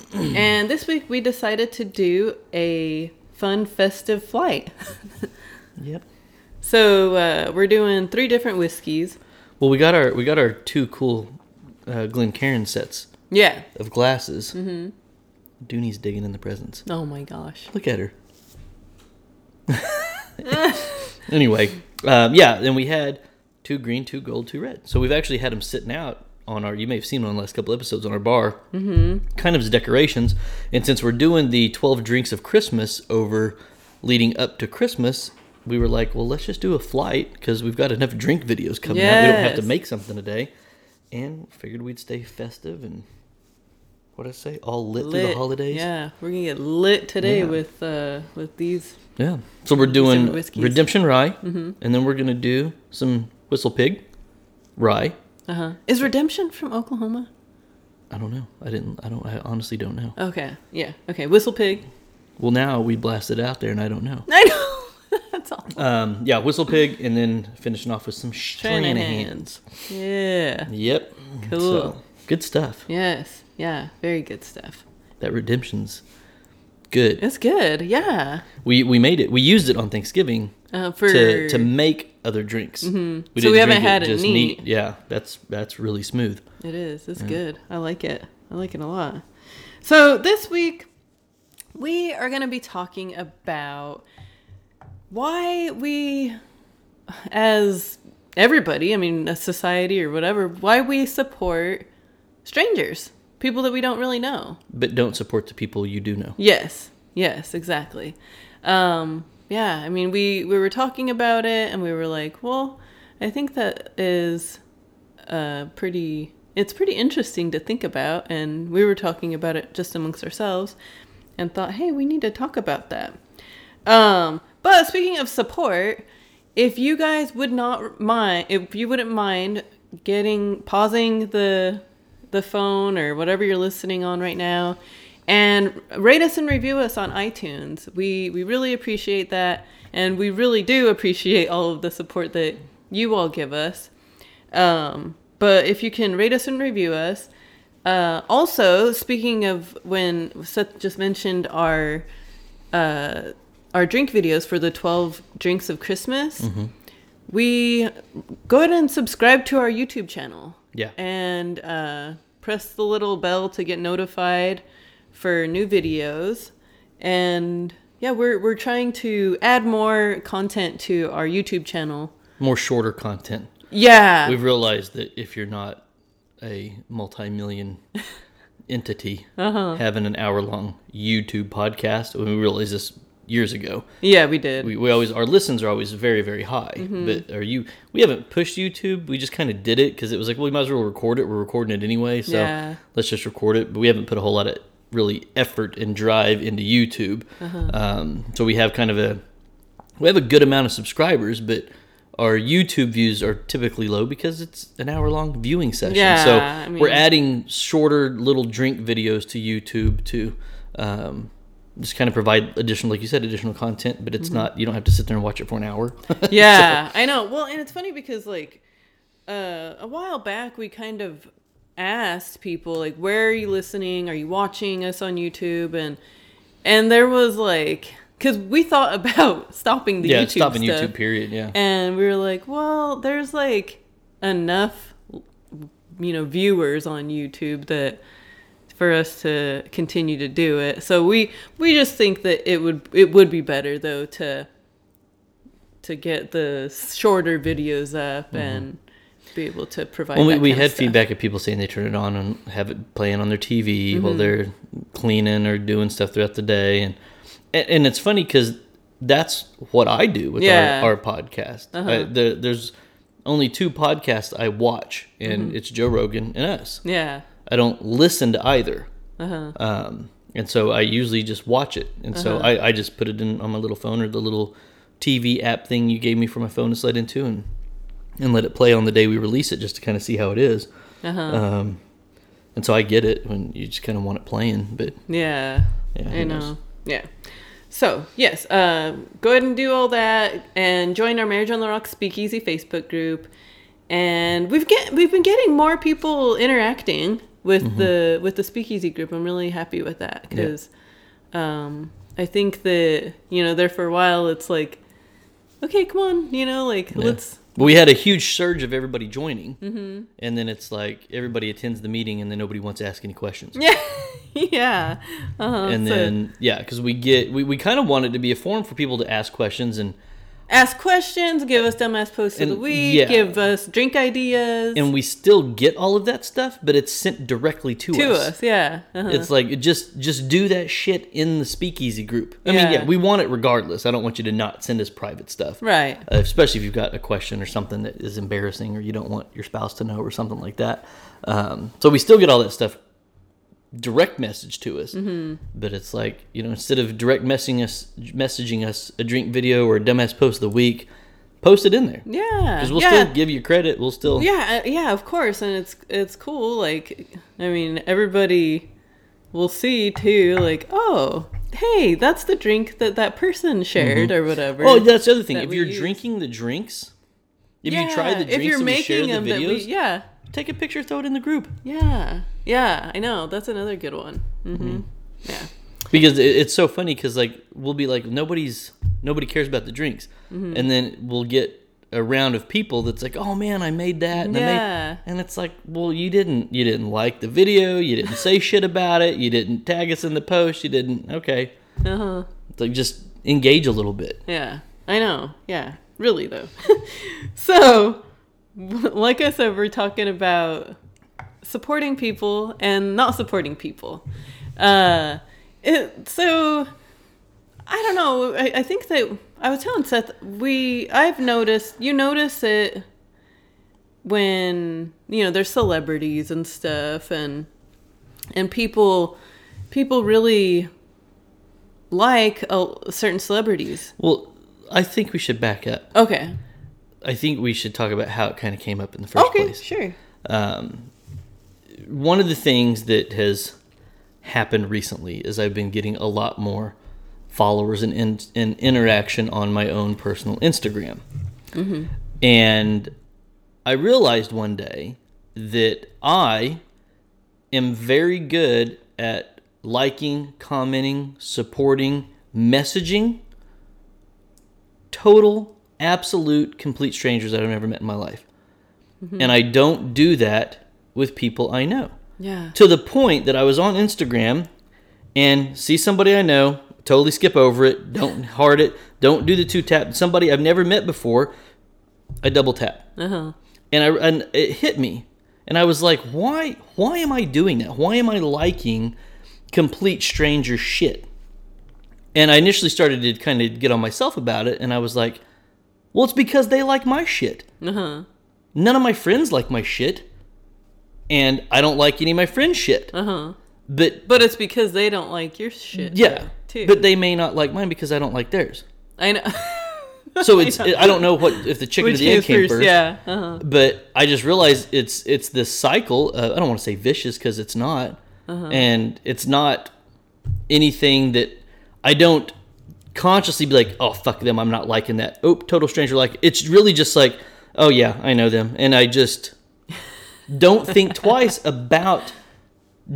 and this week we decided to do a fun festive flight. Yep. so uh, we're doing three different whiskeys. Well, we got our we got our two cool uh, Glencairn sets Yeah. of glasses. Mm-hmm. Dooney's digging in the presents. Oh my gosh. Look at her. anyway, um, yeah, then we had two green, two gold, two red. So we've actually had them sitting out on our. You may have seen on the last couple episodes on our bar, mm-hmm. kind of as decorations. And since we're doing the twelve drinks of Christmas over leading up to Christmas, we were like, well, let's just do a flight because we've got enough drink videos coming out. We don't have to make something today, and figured we'd stay festive and. What did I say? All lit, through the holidays. Yeah, we're gonna get lit today Yeah. with uh, with these. Yeah. So we're doing. Redemption Rye, and then we're gonna do some Whistle Pig Rye. Uh huh. Is Redemption from Oklahoma? I don't know. I didn't. I don't. I honestly don't know. Okay. Yeah. Okay. Whistle Pig. Well, now we blasted out there, and I don't know. I know. That's all. Um, yeah, Whistle Pig, and then finishing off with some Stranahan's. Yeah. Yep. Cool. So, good stuff. Yes. Yeah. Very good stuff. That Redemption's good. It's good. Yeah. We we made it. We used it on Thanksgiving Uh, for to to make other drinks. Mm-hmm. We So we haven't had it neat. Yeah, that's that's really smooth. it is. It's good. I like it. I like it a lot. So this week we are going to be talking about why we, as everybody, I mean, a society or whatever, why we support strangers, people that we don't really know. But don't support the people you do know. Yes. Yes, exactly. Um, yeah, I mean, we we were talking about it, and we were like, well, I think that is uh, pretty. It's pretty interesting to think about, and we were talking about it just amongst ourselves, and thought, hey, we need to talk about that. Um, but speaking of support, if you guys would not mind, if you wouldn't mind getting pausing the the phone or whatever you're listening on right now, and rate us and review us on iTunes. We we really appreciate that, and we really do appreciate all of the support that you all give us. Um, but if you can rate us and review us. Uh, also, speaking of when Seth just mentioned our uh, our drink videos for the 12 drinks of Christmas, we go ahead and subscribe to our YouTube channel. Yeah. And uh, press the little bell to get notified for new videos. And yeah, we're, we're trying to add more content to our YouTube channel. More shorter content. Yeah. We've realized that if you're not a multi-million entity Uh-huh. having an hour-long YouTube podcast, when we realized this years ago, yeah, we did. we, we always our listens are always very very high. Mm-hmm. But are you? We haven't pushed YouTube. We just kind of did it because it was like, well, we might as well record it. We're recording it anyway, so Yeah. let's just record it. But we haven't put a whole lot of really effort and drive into YouTube. Uh-huh. Um, so we have kind of a we have a good amount of subscribers, but our YouTube views are typically low because it's an hour long viewing session. Yeah, so I mean- we're adding shorter little drink videos to YouTube to um, just kind of provide additional, like you said, additional content. But Mm-hmm. it's not you don't have to sit there and watch it for an hour. yeah, I know. Well, and it's funny because like uh, a while back we kind of asked people like, "Where are you listening? Are you watching us on YouTube?" and and there was like, because we thought about stopping the yeah, YouTube stopping stuff, YouTube. Period. Yeah. and we were like, "Well, there's like enough, you know, viewers on YouTube that." for us to continue to do it. So we we just think that it would it would be better though to to get the shorter videos up mm-hmm. and be able to provide. Well, we, we of had feedback of people saying they turn it on and have it playing on their TV while Mm-hmm. they're cleaning or doing stuff throughout the day, and and, and it's funny because that's what I do with Yeah. our, our podcast. Uh-huh. I, there, there's only two podcasts I watch, and Mm-hmm. it's Joe Rogan and us. Yeah. I don't listen to either. Uh-huh. Um, and so I usually just watch it. And so I, I just put it in on my little phone or the little TV app thing you gave me for my phone to slide into, and and let it play on the day we release it, just to kind of see how it is. Uh-huh. Um, and so I get it when you just kind of want it playing, but Yeah. Yeah, I know. knows? Yeah. So, yes, uh, go ahead and do all that and join our Marriage on the Rocks Speakeasy Facebook group. And we've get we've been getting more people interacting with Mm-hmm. the with the Speakeasy group. I'm really happy with that because um, I think that you know there for a while it's like, okay, come on, you know, like Yeah. let's we had a huge surge of everybody joining, mm-hmm. and then it's like everybody attends the meeting, and then nobody wants to ask any questions. yeah yeah uh-huh. and So- then yeah, because we get we, we kind of want it to be a forum for people to ask questions and ask questions, give us dumbass posts of the week, yeah. give us drink ideas and we still get all of that stuff, but it's sent directly to, us. to us. us. Yeah. Uh-huh. It's like just just do that shit in the speakeasy group. I mean, Yeah. yeah, we want it regardless. I don't want you to not send us private stuff. right. Uh, especially if you've got a question or something that is embarrassing or you don't want your spouse to know or something like that. Um, so we still get all that stuff direct message to us, mm-hmm. but it's like you know instead of direct messaging us, messaging us a drink video or a dumbass post of the week, post it in there Yeah. because we'll yeah. still give you credit. We'll still yeah, uh, yeah, of course, and it's it's cool. Like, I mean, everybody will see too. Like, oh, hey, that's the drink that that person shared or whatever. Oh, that's the other thing. If you're use. drinking the drinks, if yeah, you try the drinks if you're and making share the videos, we, yeah, take a picture, throw it in the group. yeah, yeah. I know that's another good one. Mm-hmm. Yeah. because it, it's so funny because like we'll be like nobody's nobody cares about the drinks Mm-hmm. and then we'll get a round of people that's like oh man i made that and I made, Yeah. and it's like well you didn't you didn't like the video you didn't say shit about it you didn't tag us in the post you didn't okay Uh huh. like just engage a little bit Yeah, I know. Yeah, really though. so, like I said, we're talking about supporting people and not supporting people. Uh, it, so I don't know. I, I think that I was telling Seth we I've noticed you notice it when you know there's celebrities and stuff and and people people really like uh, certain celebrities. well i think we should back up Okay. I think we should talk about how it kind of came up in the first Okay, place sure. um, one of the things that has happened recently is I've been getting a lot more followers and, in, and interaction on my own personal Instagram. And I realized one day that I am very good at liking, commenting, supporting, messaging total, absolute, complete strangers that I've never met in my life. And I don't do that with people I know. Yeah. To the point that I was on Instagram and see somebody I know, totally skip over it, don't heart it, don't do the two tap. Somebody I've never met before, I double tap. Uh huh. And I and it hit me. And I was like, why why am I doing that? Why am I liking complete stranger shit? And I initially started to kind of get on myself about it and I was like, well, it's because they like my shit. Uh huh. None of my friends like my shit. And I don't like any of my friends' shit. Uh huh. But But it's because they don't like your shit. yeah, too. but they may not like mine because I don't like theirs. I know. So it's I don't know what if the chicken or the egg came first. Yeah. Uh huh. But I just realized it's it's this cycle. Uh, I don't want to say vicious because it's not, Uh-huh. and it's not anything that I don't consciously be like, oh fuck them, I'm not liking that. Oh, total stranger like. It's really just like, oh yeah, I know them, and I just don't think twice about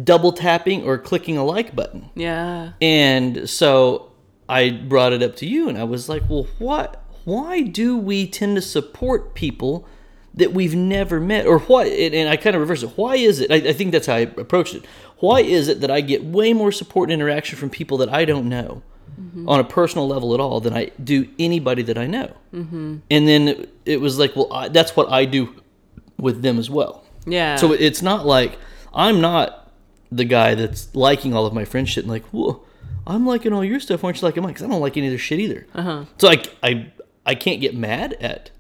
double tapping or clicking a like button. Yeah. And so I brought it up to you, and I was like, well, what? Why do we tend to support people that we've never met? Or why? And and I kind of reverse it. Why is it? I, I think that's how I approached it. Why is it that I get way more support and interaction from people that I don't know on a personal level at all than I do anybody that I know? Mm-hmm. And then it, it was like, well, I, that's what I do with them as well. Yeah. So it's not like I'm not the guy that's liking all of my friends shit and like, whoa, I'm liking all your stuff. Why aren't you liking mine? Because I don't like any of their shit either. Uh-huh. So I, I, I can't get mad at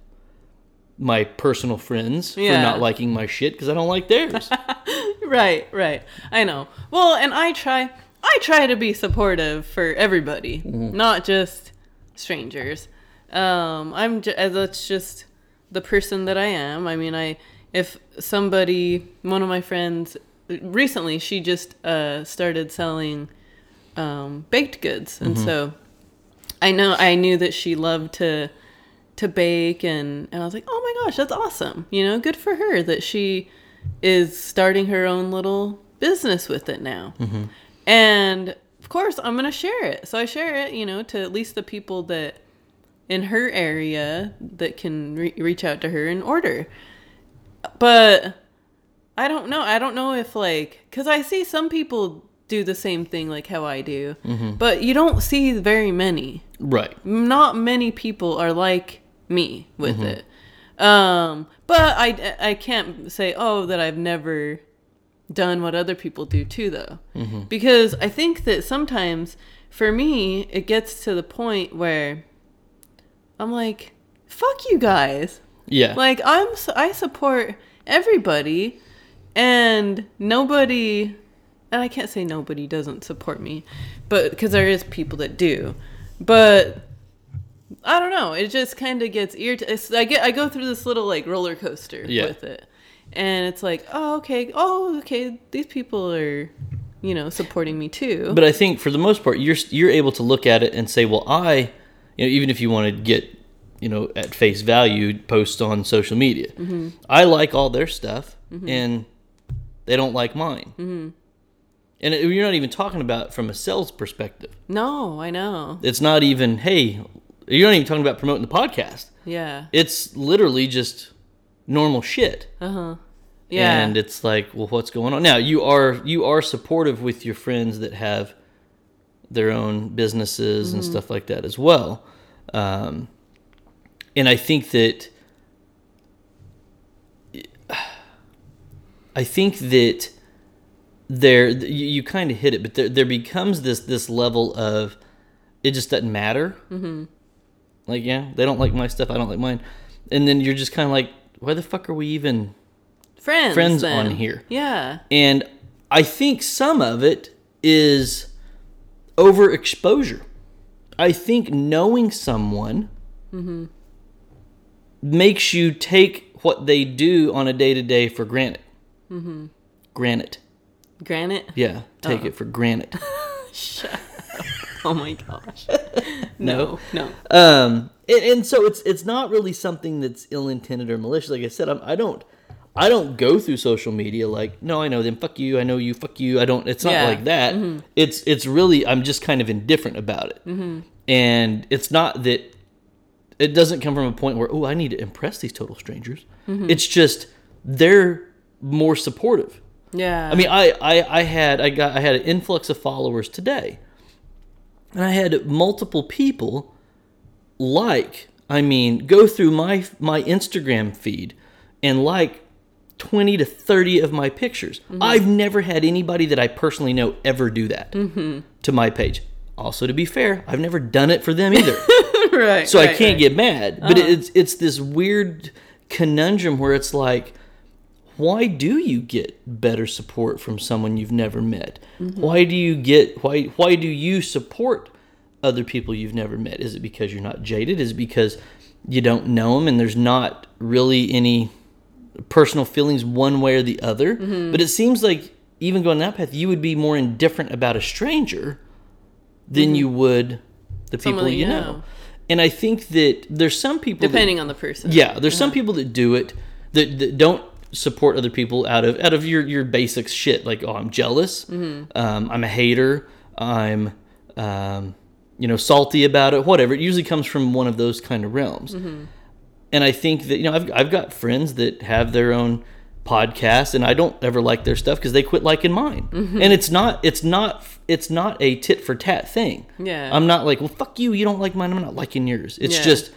my personal friends Yeah. for not liking my shit because I don't like theirs. right. Right. I know. Well, and I try. I try to be supportive for everybody, Mm-hmm. not just strangers. Um, I'm uh, that's just the person that I am. I mean, I if somebody, one of my friends, recently she just uh, started selling um, baked goods, and Mm-hmm. so I know I knew that she loved to to bake, and and I was like, oh my gosh, that's awesome! You know, good for her that she is starting her own little business with it now. And of course, I'm going to share it. So I share it, you know, to at least the people that in her area that can re- reach out to her and order. But I don't know. I don't know if, like, because I see some people do the same thing, like how I do, but you don't see very many Right. not many people are like me with it. Um, but I, I can't say, oh, that I've never done what other people do too, though. Mm-hmm. Because I think that sometimes for me, it gets to the point where I'm like, fuck you guys. Yeah. Like I'm, I support everybody, and nobody, and I can't say nobody doesn't support me, but because there is people that do, but I don't know. It just kind of gets irritating. I get, I go through this little like roller coaster Yeah. with it, and it's like, oh okay, oh okay, these people are, you know, supporting me too. But I think for the most part, you're you're able to look at it and say, well, I, you know, even if you want to get, you know, at face value, post on social media, Mm-hmm. I like all their stuff, and they don't like mine. Mm-hmm. And it, you're not even talking about from a sales perspective. no, I know. It's not even, hey, you're not even talking about promoting the podcast. Yeah. It's literally just normal shit. Uh huh. Yeah. and it's like well what's going on now you are you are supportive with your friends that have their own businesses and Mm-hmm. stuff like that as well um, and i think that i think that there you, you kind of hit it but there, there becomes this this level of it just doesn't matter mm-hmm. like yeah they don't like my stuff i don't like mine and then you're just kind of like why the fuck are we even friends. friends then. on here. Yeah. And I think some of it is overexposure. I think knowing someone makes you take what they do on a day to day for granted. Granted. Granite. Yeah, take it for granted. Shut up. Oh my gosh. No. No. um, and, and so it's it's not really something that's ill intended or malicious. Like I said, I'm, I don't I don't go through social media like no, I know them. Fuck you. I know you. Fuck you. I don't. It's not Yeah. like that. Mm-hmm. It's it's really I'm just kind of indifferent about it, mm-hmm. and it's not that it doesn't come from a point where oh I need to impress these total strangers. Mm-hmm. It's just they're more supportive. Yeah. I mean, I, I, I had I got I had an influx of followers today, and I had multiple people like I mean go through my my Instagram feed and like twenty to thirty of my pictures. Mm-hmm. I've never had anybody that I personally know ever do that mm-hmm. to my page. Also, to be fair, I've never done it for them either right. so I can't right. get mad. But uh-huh. it's it's this weird conundrum where it's like, why do you get better support from someone you've never met? Mm-hmm. Why do you get why why do you support other people you've never met? Is it because you're not jaded? Is it because you don't know them and there's not really any personal feelings one way or the other? Mm-hmm. But it seems like even going that path, you would be more indifferent about a stranger than you would the Mm-hmm. Someone people you know. know. And I think that there's some people that- Depending on the person. yeah, there's some people that do it that, that don't support other people out of out of your your basic shit. Like, oh, I'm jealous. Um, I'm a hater. I'm um, you know salty about it. Whatever. It usually comes from one of those kind of realms. And I think that you know I've I've got friends that have their own podcasts, and I don't ever like their stuff because they quit liking mine. Mm-hmm. And it's not it's not it's not a tit for tat thing. Yeah. I'm not like, well, fuck you. You don't like mine. I'm not liking yours. It's Yeah. just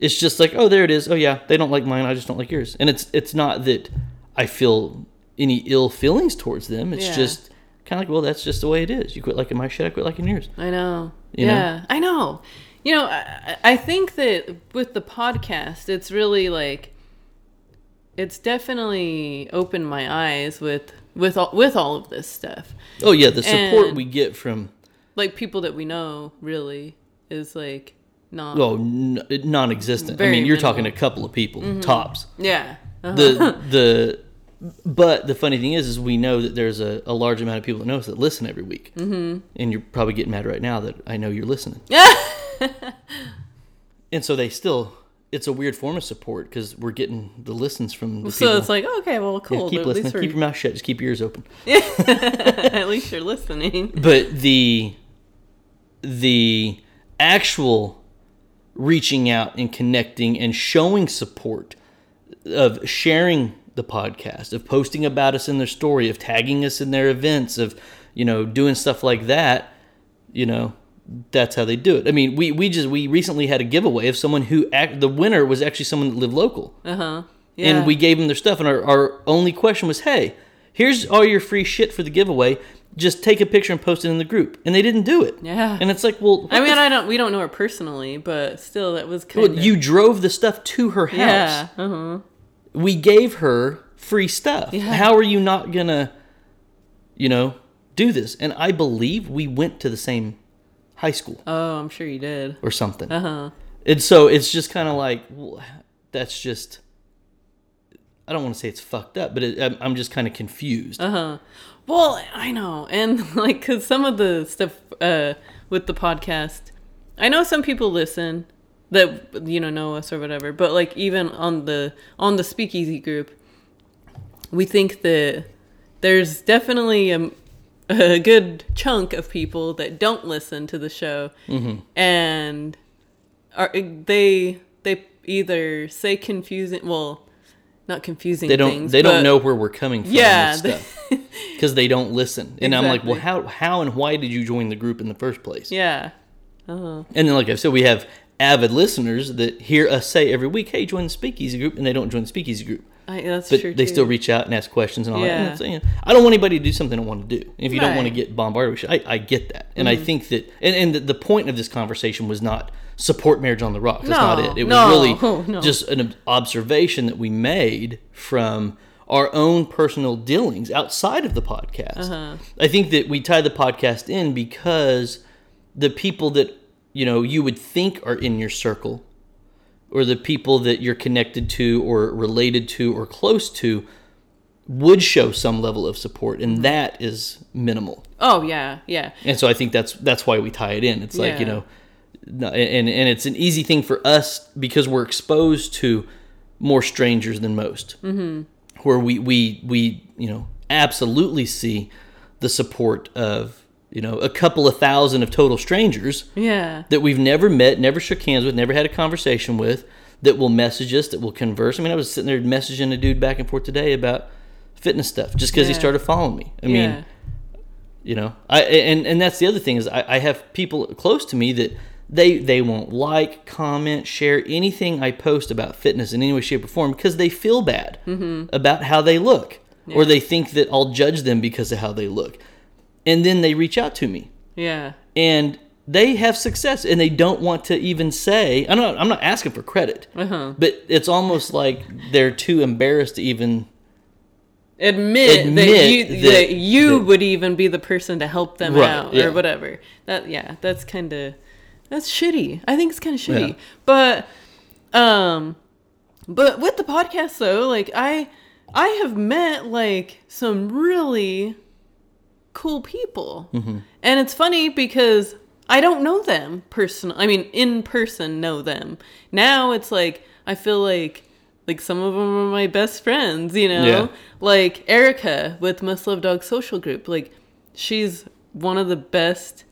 it's just like oh there it is oh yeah they don't like mine i just don't like yours and it's it's not that i feel any ill feelings towards them it's Yeah. just kind of like well that's just the way it is you quit liking my shit i quit liking yours I know. You know? yeah, I know. You know, I, I think that with the podcast, it's really like, it's definitely opened my eyes with with all with all of this stuff. Oh yeah, the support And- we get from Like people that we know really is like not. well n- non-existent. I mean, you're talking a couple of people tops. yeah. Uh-huh. The the but the funny thing is, is we know that there's a, a large amount of people that know us that listen every week, mm-hmm. and you're probably getting mad right now that I know you're listening. and so they still, it's a weird form of support because we're getting the listens from the so people. it's like okay, well, Yeah, cool. keep at, listening. Keep your mouth shut. Just keep your ears open. at least you're listening. but the the actual reaching out and connecting and showing support of sharing the podcast of posting about us in their story of tagging us in their events of you know doing stuff like that you know that's how they do it i mean we we just we recently had a giveaway of someone who act, the winner was actually someone that lived local Uh huh. Yeah. and we gave them their stuff and our, our only question was hey here's all your free shit for the giveaway just take a picture and post it in the group and they didn't do it Yeah. and it's like well I mean, the I don't. We don't know her personally, but still, that was kind well, of you drove the stuff to her house Yeah. Uh huh. we gave her free stuff Yeah. how are you not gonna you know do this and i believe we went to the same high school Oh, I'm sure you did. or something Uh huh. and so it's just kind of like well, that's just i don't want to say it's fucked up but it, I'm, I'm just kind of confused Uh huh. Well, I know, and like, cause some of the stuff uh, with the podcast, I know some people listen that you know know us or whatever, but like even on the on the Speakeasy group, we think that there's definitely a, a good chunk of people that don't listen to the show, and are they they either say confusing well. Not confusing they don't things. they don't know where we're coming from Yeah, because they don't listen and i'm like well how how and why did you join the group in the first place Yeah. Uh-huh. and then like i said we have avid listeners that hear us say every week hey join the speakeasy group and they don't join the speakeasy group I, that's but true. they too. still reach out and ask questions and all that. And Yeah. you know, I don't want anybody to do something I don't want to do. If you don't want to get bombarded with shit, I, I get that. And Mm-hmm. I think that, and, and the, the point of this conversation was not support marriage on the rocks. That's not No, it. It was no, really no. just an observation that we made from our own personal dealings outside of the podcast. Uh-huh. I think that we tie the podcast in because the people that, you know, you would think are in your circle or the people that you're connected to or related to or close to would show some level of support and that is minimal. Oh yeah, yeah. and so i think that's that's why we tie it in. It's like you know and and it's an easy thing for us because we're exposed to more strangers than most. Mm-hmm. where we we we you know absolutely see the support of you know a couple of thousand of total strangers Yeah. that we've never met, never shook hands with, never had a conversation with, that will message us, that will converse. I mean, I was sitting there messaging a dude back and forth today about fitness stuff just because he Yeah. started following me. I mean, you know, I and and that's the other thing is I, I have people close to me that they they won't like, comment, share anything I post about fitness in any way, shape, or form because they feel bad mm-hmm. about how they look, or they think that I'll judge them because of how they look, and then they reach out to me Yeah. and they have success and they don't want to even say I'm not I'm not asking for credit. Uh-huh. But it's almost like they're too embarrassed to even Admit, that you that- that, you that- would even be the person to help them Right, out yeah. or whatever. That yeah, that's kind of that's shitty. I think it's kind of shitty. Yeah. But um but with the podcast though, like I I have met like some really cool people. Mm-hmm. And it's funny because I don't know them person. I mean, in person know them. Now it's like I feel like like some of them are my best friends, you know? Yeah. Like Erica with Must Love Dog Social Group. Like she's one of the best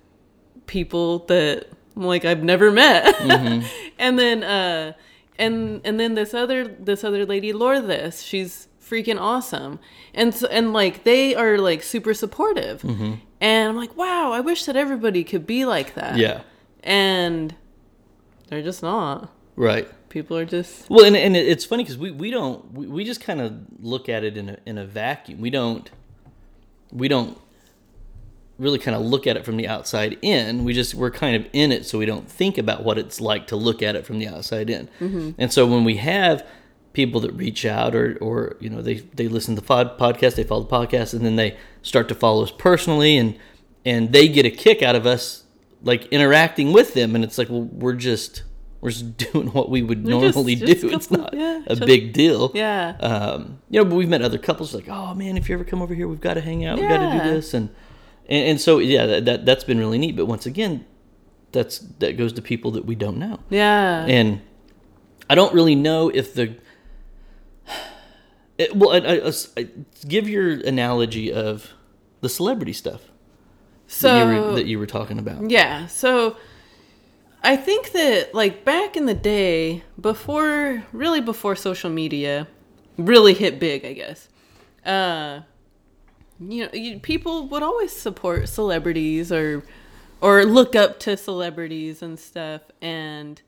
people that like I've never met. Mm-hmm. and then uh and and then this other this other lady Lourdes, she's freaking awesome. And so, and like they are like super supportive. Mm-hmm. And I'm like, "Wow, I wish that everybody could be like that." yeah, And they're just not. right. People are just Well, and, and it's funny because we, we don't we, we just kind of look at it in a in a vacuum. We don't we don't really kind of look at it from the outside in. We just we're kind of in it, so we don't think about what it's like to look at it from the outside in. And so when we have people that reach out or or you know they they listen to the pod, podcast, they follow the podcast, and then they start to follow us personally, and and they get a kick out of us like interacting with them, and it's like, well, we're just we're just doing what we would We're normally just do. It's not yeah, a just- big deal. Yeah. Um, you know, but we've met other couples like, oh man, if you ever come over here, we've got to hang out. We've got to do this, and, and and so yeah, that, that that's been really neat. But once again, that's that goes to people that we don't know, yeah. and I don't really know if the it, well, I, I- I- give your analogy of the celebrity stuff so that, you were, that you were talking about. Yeah. So I think that like back in the day, before really before social media really hit big, I guess. Uh you know, you, people would always support celebrities or or look up to celebrities and stuff and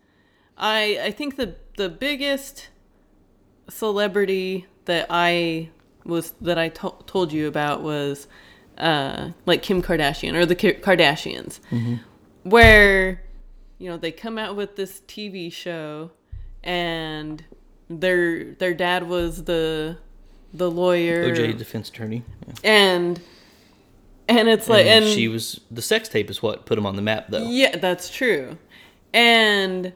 I I think the the biggest celebrity that I was that I to- told you about was uh, like Kim Kardashian or the Ki- Kardashians, where you know they come out with this TV show, and their their dad was the the lawyer, OJ defense attorney, yeah. and and it's like and, and she was the sex tape is what put him on the map though. yeah, that's true. And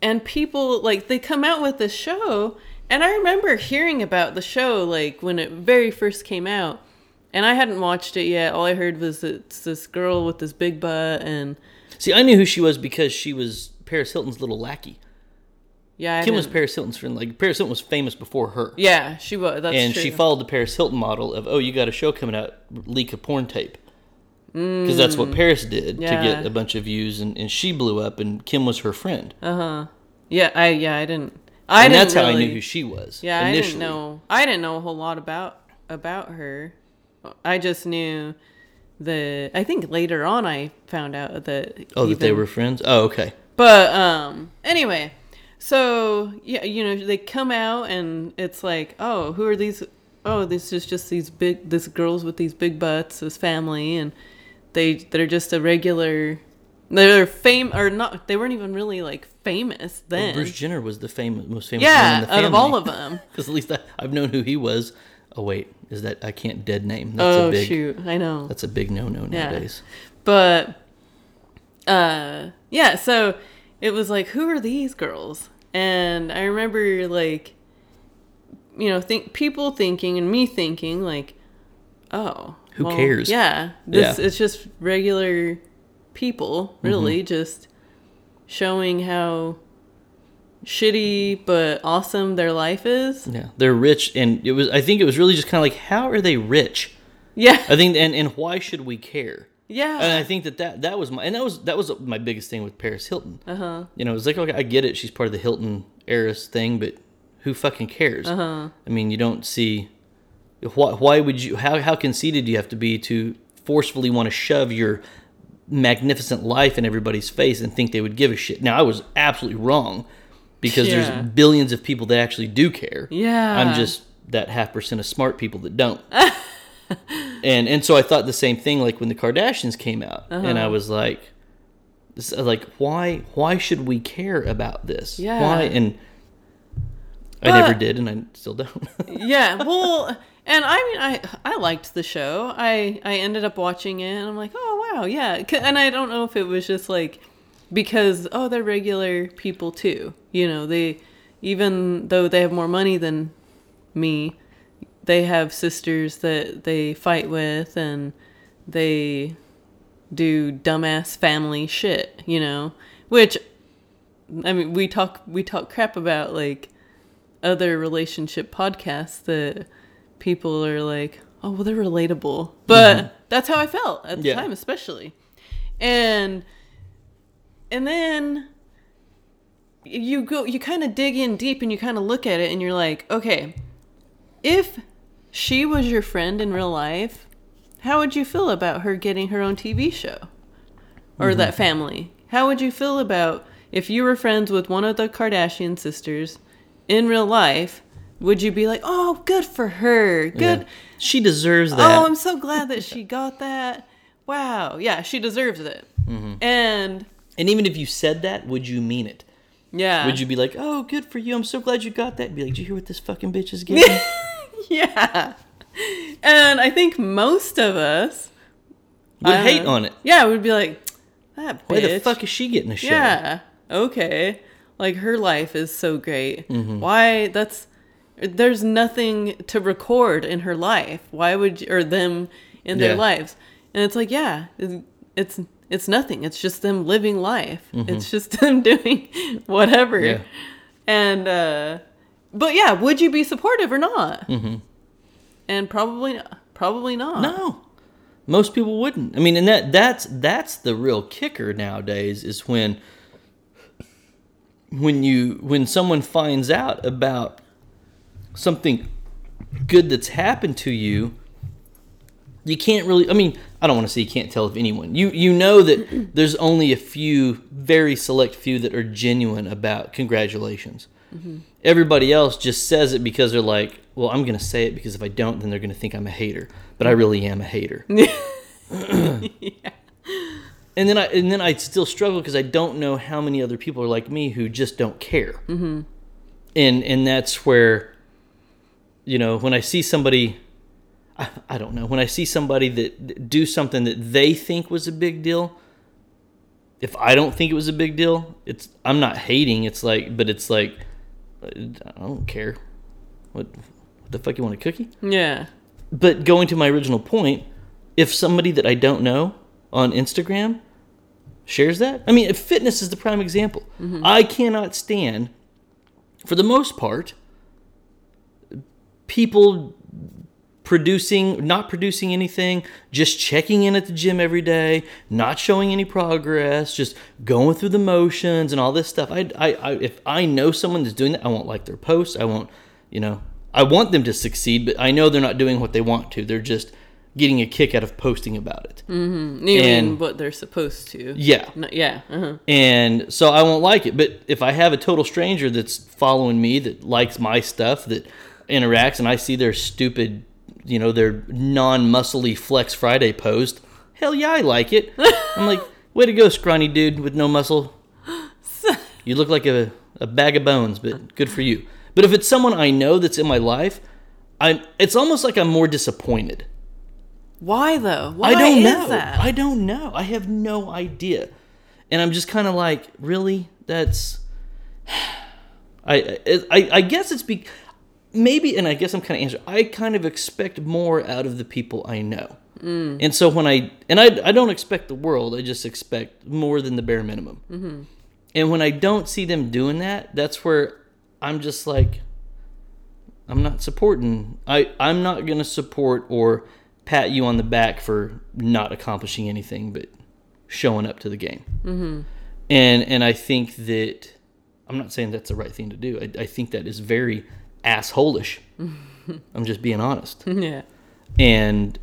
and people like they come out with this show and I remember hearing about the show like when it very first came out and I hadn't watched it yet. All I heard was it's this girl with this big butt and See, I knew who she was because she was Paris Hilton's little lackey. yeah, I Kim was Paris Hilton's friend. Like Paris Hilton was famous before her, Yeah, she was. That's and true. she followed the Paris Hilton model of oh, you got a show coming out, leak a porn tape, because that's what Paris did to Mm. Get a bunch of views, and, and she blew up, and Kim was her friend, Uh huh. Yeah, I yeah, I didn't I and didn't that's how I knew who she was. Yeah, initially. I didn't know. I didn't know a whole lot about about her. I just knew the. I think later on I found out that. Oh, that they were friends. Oh, okay. But um. Anyway, so yeah, you know they come out and it's like, oh, who are these? Oh, this is just these big. This girls with these big butts, this family, and they they're just a regular. They're fame or not? They weren't even really like famous then. Bruce Jenner was the famous, most famous yeah, the out of all of them. Because at least I, I've known who he was. Oh wait, is that I can't dead name? That's oh a big. shoot, I know. That's a big no no Yeah. nowadays. But uh yeah, so it was like who are these girls? And I remember like you know, think people thinking and me thinking like oh, Who cares? Yeah. This Yeah. Mm-hmm. it's just regular people, really, just showing how shitty but awesome their life is. Yeah, they're rich, and it was. I think it was really just kind of like, how are they rich? Yeah. I think, and and why should we care? Yeah. And I think that that that was my and that was that was my biggest thing with Paris Hilton. Uh Uh-huh. You know, it's like okay, I get it. She's part of the Hilton heiress thing, but who fucking cares? Uh Uh-huh. huh. I mean, you don't see why. Why would you? How how conceited do you have to be to forcefully want to shove your magnificent life in everybody's face and think they would give a shit? Now, I was absolutely wrong because Yeah. there's billions of people that actually do care. Yeah. I'm just that half percent of smart people that don't. and and so I thought the same thing like when the Kardashians came out, and Uh-huh. I was like, like why why should we care about this? Yeah. Why and I never did, and I still don't. yeah well and i mean i i liked the show i i ended up watching it and i'm like oh wow yeah. and i don't know if it was just like because oh they're regular people too you know they even though they have more money than me they have sisters that they fight with and they do dumbass family shit you know which i mean we talk we talk crap about like other relationship podcasts that people are like, oh, well, they're relatable. But mm-hmm. that's how I felt at the Yeah. time, especially. And and then you go, you kind of dig in deep and you kind of look at it and you're like, okay, if she was your friend in real life, how would you feel about her getting her own TV show? Or mm-hmm. that family? How would you feel about if you were friends with one of the Kardashian sisters in real life? Would you be like, "Oh, good for her. Good. Yeah. She deserves that. Oh, I'm so glad that she got that. Wow. Yeah, she deserves it." Mm-hmm. And and even if you said that, would you mean it? Yeah. Would you be like, "Oh, good for you. I'm so glad you got that." And Be like, "Did you hear what this fucking bitch is getting?" yeah. And I think most of us Would I- hate on it. Yeah, we would be like, that bitch. Why the fuck is she getting a show? Yeah. Okay. Like her life is so great. Mm-hmm. Why? That's there's nothing to record in her life. Why would you, or them in their lives? And it's like, yeah, it's it's, it's nothing. It's just them living life. It's just them doing whatever. Mm-hmm. Yeah. And uh, but yeah, would you be supportive or not? Mm-hmm. And probably probably not. No. Most people wouldn't. I mean, and that that's that's the real kicker nowadays is when when you when someone finds out about something good that's happened to you, you can't really I mean, I don't want to say you can't tell if anyone. You you know that there's only a few very select few that are genuine about congratulations. Everybody else just says it because they're like, well, I'm going to say it because if I don't, then they're going to think I'm a hater. But I really am a hater. And then I and then I still struggle because I don't know how many other people are like me who just don't care. Mm-hmm. And and that's where, you know, when I see somebody, I, I don't know, when I see somebody that that do something that they think was a big deal. If I don't think it was a big deal, it's I'm not hating. It's like, but it's like, I don't care. What, what the fuck you want a cookie? Yeah. But going to my original point, if somebody that I don't know on Instagram shares that, I mean, if fitness is the prime example. Mm-hmm. I cannot stand, for the most part, people producing, not producing anything, just checking in at the gym every day, not showing any progress, just going through the motions and all this stuff. I, I, I if I know someone that's doing that, I won't like their posts. I won't, you know, I want them to succeed, but I know they're not doing what they want to. They're just getting a kick out of posting about it. Mean And- what they're supposed to? Yeah. No, yeah. Uh-huh. And so I won't like it. But if I have a total stranger that's following me, that likes my stuff, that interacts, and I see their stupid, you know, their non muscly Flex Friday post, hell yeah, I like it. I'm like, way to go, scrawny dude with no muscle. You look like a, a bag of bones, but good for you. But if it's someone I know that's in my life, I'm, it's almost like I'm more disappointed. Why though? Why I don't know. that? I don't know. I have no idea. And I'm just kind of like, really? That's. I, I I guess it's be maybe, and I guess I'm kind of answering. I kind of expect more out of the people I know, Mm. and so when I and I I don't expect the world. I just expect more than the bare minimum. Mm-hmm. And when I don't see them doing that, that's where I'm just like, I'm not supporting. I I'm not gonna support or pat you on the back for not accomplishing anything, but showing up to the game. Mm-hmm. And and I think that I'm not saying that's the right thing to do. I, I think that is very assholish. I'm just being honest. yeah. And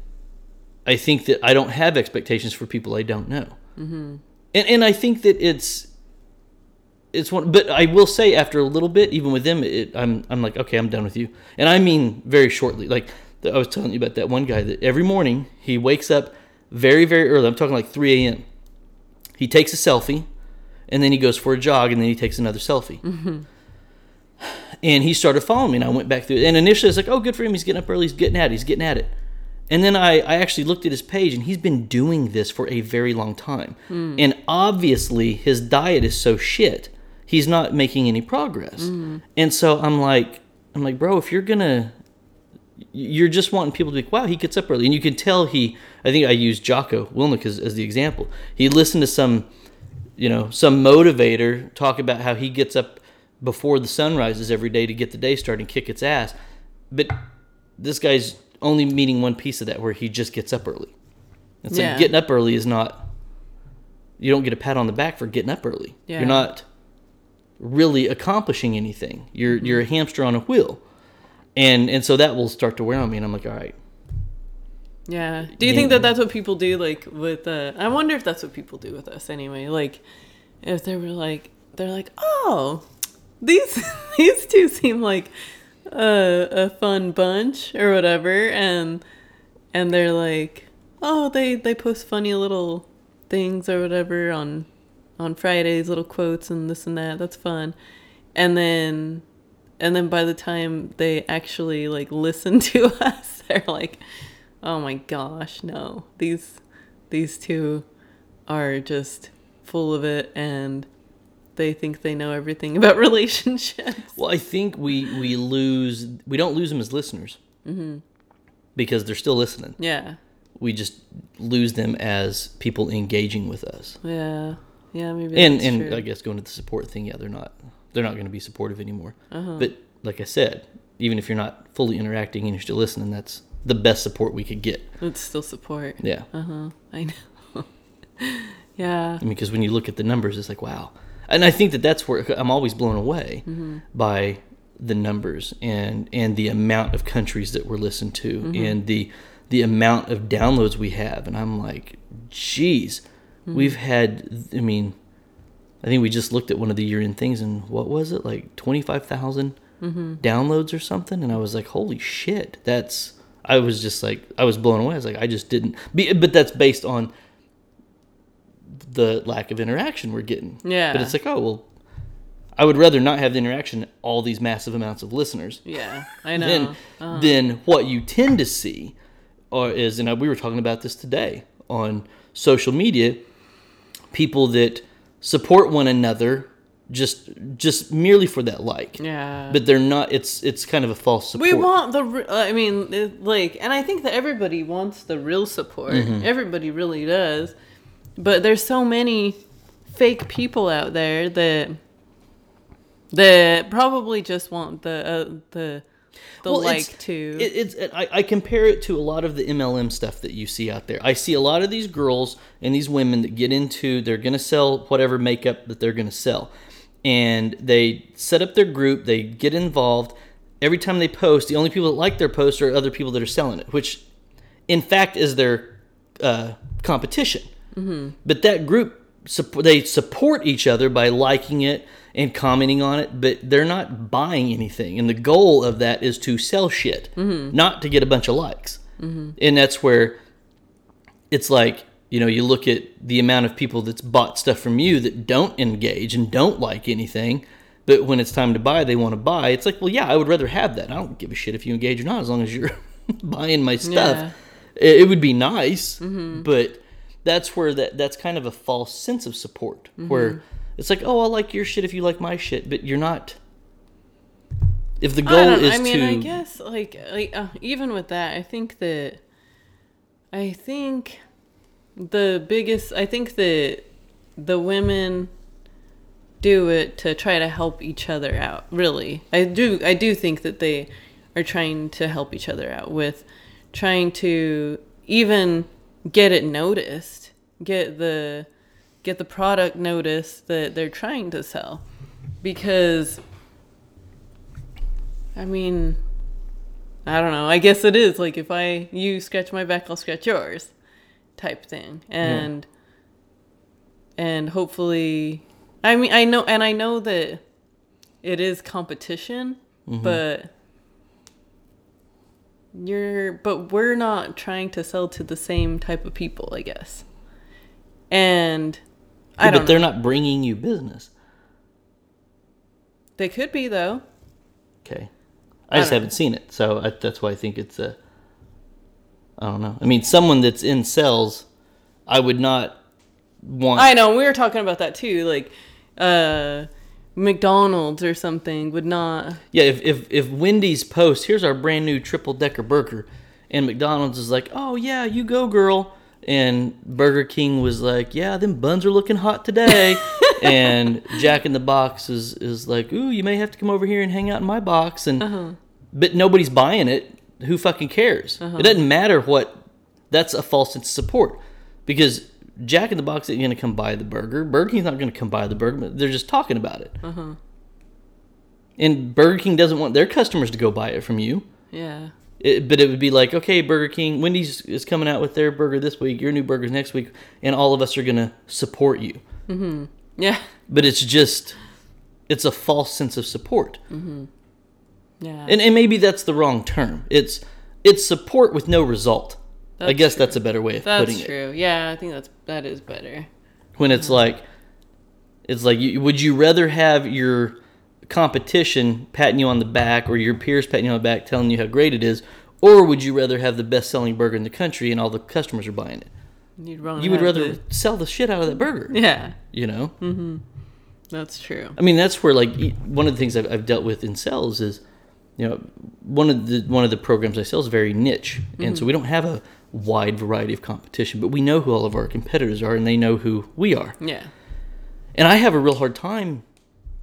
I think that I don't have expectations for people I don't know. Mm-hmm. And and I think that it's it's one. But I will say after a little bit, even with them, it, I'm I'm like okay, I'm done with you. And I mean very shortly. Like I was telling you about that one guy that every morning he wakes up very very early. I'm talking like 3 a.m. He takes a selfie, and then he goes for a jog, and then he takes another selfie. And he started following me, and I went back through it. And initially, I was like, "Oh, good for him. He's getting up early. He's getting at it. He's getting at it." And then I, I actually looked at his page, and he's been doing this for a very long time. Hmm. And obviously, his diet is so shit, he's not making any progress. Hmm. And so I'm like, I'm like, bro, if you're gonna, you're just wanting people to be like, wow, he gets up early, and you can tell he. I think I used Jocko Willink as, as the example. He listened to some, you know, some motivator talk about how he gets up before the sun rises every day to get the day started and kick its ass. But this guy's only meaning one piece of that where he just gets up early. It's Yeah. like getting up early is not you don't get a pat on the back for getting up early. Yeah. You're not really accomplishing anything. You're Mm-hmm. you're a hamster on a wheel. And and so that will start to wear on me and I'm like, all right. Yeah. Do you Yeah. think that that's what people do like with uh I wonder if that's what people do with us anyway. Like if they were like they're like, "Oh, these these two seem like a a fun bunch or whatever." And and they're like, "Oh, they they post funny little things or whatever on on Fridays, little quotes and this and that. That's fun. And then and then by the time they actually like listen to us, they're like, "Oh my gosh, no. These these two are just full of it and they think they know everything about relationships." Well, I think we we lose we don't lose them as listeners because they're still listening. Yeah. We just lose them as people engaging with us. Yeah. Yeah, maybe and and true. I guess going to the support thing, yeah, they're not they're not going to be supportive anymore. Uh-huh. But like I said, even if you're not fully interacting and you're still listening, that's the best support we could get. it's still support. Yeah, Uh-huh. I know. yeah. I mean, because when you look at the numbers, it's like wow, and I think that that's where I'm always blown away mm-hmm. by the numbers and and the amount of countries that we're listened to mm-hmm. and the the amount of downloads we have, and I'm like, geez, mm-hmm. we've had. I mean, I think we just looked at one of the year end things, and what was it like twenty five downloads or something? And I was like, holy shit, that's. I was just like, I was blown away. I was like, I just didn't. Be, but that's based on the lack of interaction we're getting. Yeah. But it's like, oh well, I would rather not have the interaction, all these massive amounts of listeners. Yeah. I know. Then, then what you tend to see, or is, and we were talking about this today on social media, people that support one another just just merely for that like, yeah. but they're not. It's it's kind of a false support. we want the I mean like and I think that everybody wants the real support. Mm-hmm. Everybody really does. But there's so many fake people out there that that probably just want the uh, the the Well, like it's- to It, it's I, I compare it to a lot of the MLM stuff that you see out there. I see a lot of these girls and these women that get into they're gonna sell whatever makeup that they're gonna sell, and they set up their group. They get involved. Every time they post, the only people that like their post are other people that are selling it, which, in fact, is their uh, competition. Mm-hmm. But that group they support each other by liking it and commenting on it, but they're not buying anything. And the goal of that is to sell shit, mm-hmm. not to get a bunch of likes. Mm-hmm. And that's where it's like you know you look at the amount of people that's bought stuff from you that don't engage and don't like anything. But when it's time to buy, they want to buy. It's like, well, yeah, I would rather have that. I don't give a shit if you engage or not, as long as you're buying my stuff Yeah. it, it would be nice, but that's where that that's kind of a false sense of support where it's like, oh, I like your shit if you like my shit, but you're not. If the goal is I mean, to, I guess like like uh, even with that, I think that I think the biggest I think that the women do it to try to help each other out. Really, I do. I do think that they are trying to help each other out with trying to even get it noticed, get the get the product noticed that they're trying to sell, because I mean, I don't know. I guess it is like if I you scratch my back, I'll scratch yours, type thing, and and hopefully, I mean, I know, and I know that it is competition, mm-hmm. but you're, but we're not trying to sell to the same type of people, I guess, and I don't. but they're know. not bringing you business. They could be though. Okay, I just don't haven't seen it, so I, that's why I think it's a. I don't know. I mean, someone that's in sales, I would not want. I know we were talking about that too. Like, uh, McDonald's or something would not. Yeah, if, if if Wendy's post, here's our brand new triple decker burger, and McDonald's is like, oh yeah, you go girl, and Burger King was like, yeah, them buns are looking hot today, and Jack in the Box is is like, ooh, you may have to come over here and hang out in my box, and uh-huh. but nobody's buying it. Who fucking cares? It doesn't matter what. That's a false sense of support, because Jack in the Box isn't going to come buy the burger. Burger King's not going to come buy the burger. But they're just talking about it. Uh-huh. And Burger King doesn't want their customers to go buy it from you. Yeah. It, but it would be like, okay, Burger King, Wendy's is coming out with their burger this week, your new burger's next week, and all of us are going to support you. Mm-hmm. Yeah. But it's just, it's a false sense of support. Mm-hmm. Yeah. And, and maybe that's the wrong term. It's it's support with no result. I guess true. that's a better way of That's putting it. That's true. Yeah, I think that's that is better. When it's like, It's like, you, would you rather have your competition patting you on the back or your peers patting you on the back telling you how great it is, or would you rather have the best selling burger in the country and all the customers are buying it? You'd rather You would rather the- sell the shit out of that burger, yeah, you know? Hmm. that's true. I mean, that's where like one of the things I've, I've dealt with in sales is, you know, one of the one of the programs I sell is very niche, and so we don't have a wide variety of competition, but we know who all of our competitors are, and they know who we are. Yeah, And I have a real hard time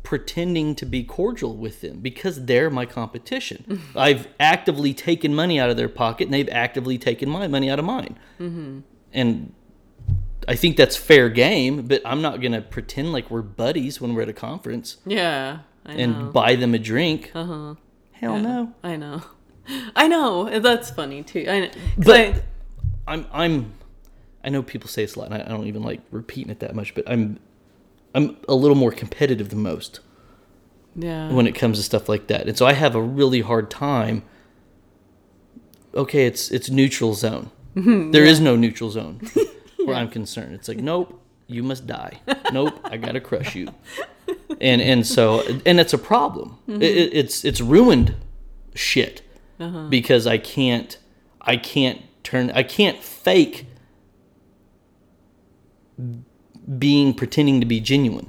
pretending to be cordial with them because they're my competition. I've actively taken money out of their pocket, and they've actively taken my money out of mine. And I think that's fair game, but I'm not gonna pretend like we're buddies when we're at a conference yeah, I know. and buy them a drink. uh huh. Hell no. I know. I know. That's funny too. I know. But I- I'm I'm I know people say this a lot, and I don't even like repeating it that much, but I'm I'm a little more competitive than most yeah. when it comes to stuff like that, and so I have a really hard time. Okay, it's it's neutral zone. There is no neutral zone where I'm concerned. It's like nope, you must die. Nope, I gotta crush you. And and so and it's a problem. Mm-hmm. It, it- it's it's ruined shit uh-huh. because I can't I can't turn I can't fake being pretending to be genuine.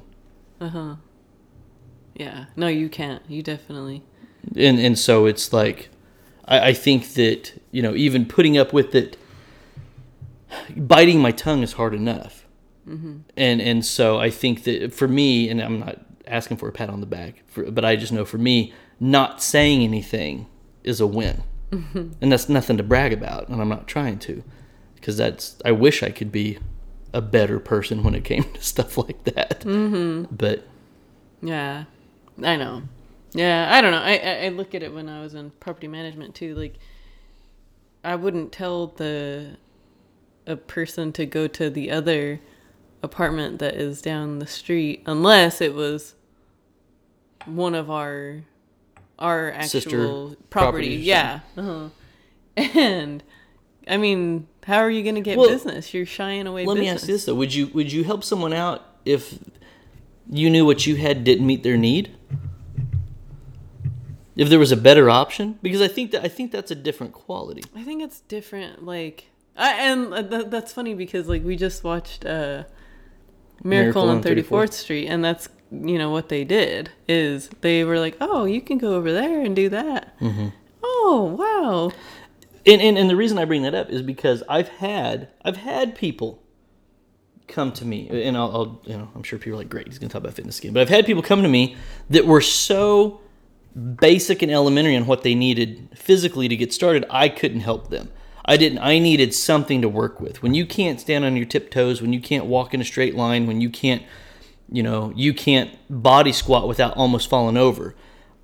Uh-huh. Yeah. No, you can't. You definitely. and and so it's like I, I think that you know even putting up with it biting my tongue is hard enough and and so i think that for me and i'm not asking for a pat on the back for, but i just know for me not saying anything is a win Mm-hmm. and that's nothing to brag about and i'm not trying to because that's i wish i could be a better person when it came to stuff like that mm-hmm. but Yeah, I know. Yeah, I don't know. I, I I look at it when I was in property management too. Like, I wouldn't tell the a person to go to the other apartment that is down the street unless it was one of our our actual Sister property. Yeah. Uh-huh. And I mean, how are you going to get Well, business? You're shying away Let business. me ask you this though: Would you would you help someone out if you knew what you had didn't meet their need? If there was a better option, because I think that I think that's a different quality. I think it's different. Like, I, and th- that's funny because like we just watched uh, Miracle, Miracle on on 34th. Street, and that's you know what they did is they were like, oh, you can go over there and do that. Mm-hmm. Oh wow, And, and and the reason I bring that up is because I've had I've had people come to me, and I'll, I'll you know I'm sure people are like, great, he's gonna talk about fitness again. But I've had people come to me that were so basic and elementary on what they needed physically to get started, I couldn't help them. I didn't. I needed something to work with. When you can't stand on your tiptoes, when you can't walk in a straight line, when you can't, you know, you can't body squat without almost falling over.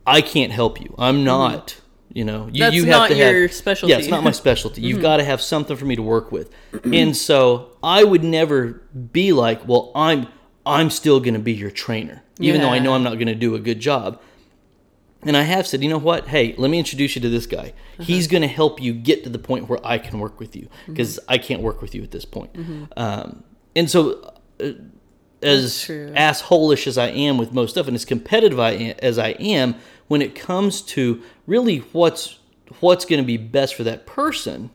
I can't help you. I'm mm-hmm. not. You know, you, That's you have not to your have, specialty. Yeah, it's not my specialty. You've mm-hmm. got to have something for me to work with. and so I would never be like, well, I'm I'm still going to be your trainer, even though I know I'm not going to do a good job. And I have said, you know what? Hey, let me introduce you to this guy. Uh-huh. He's going to help you get to the point where I can work with you mm-hmm. because I can't work with you at this point. Um, and so, uh, as true. assholish as I am with most stuff, and as competitive I am, as I am, when it comes to really what's what's going to be best for that person,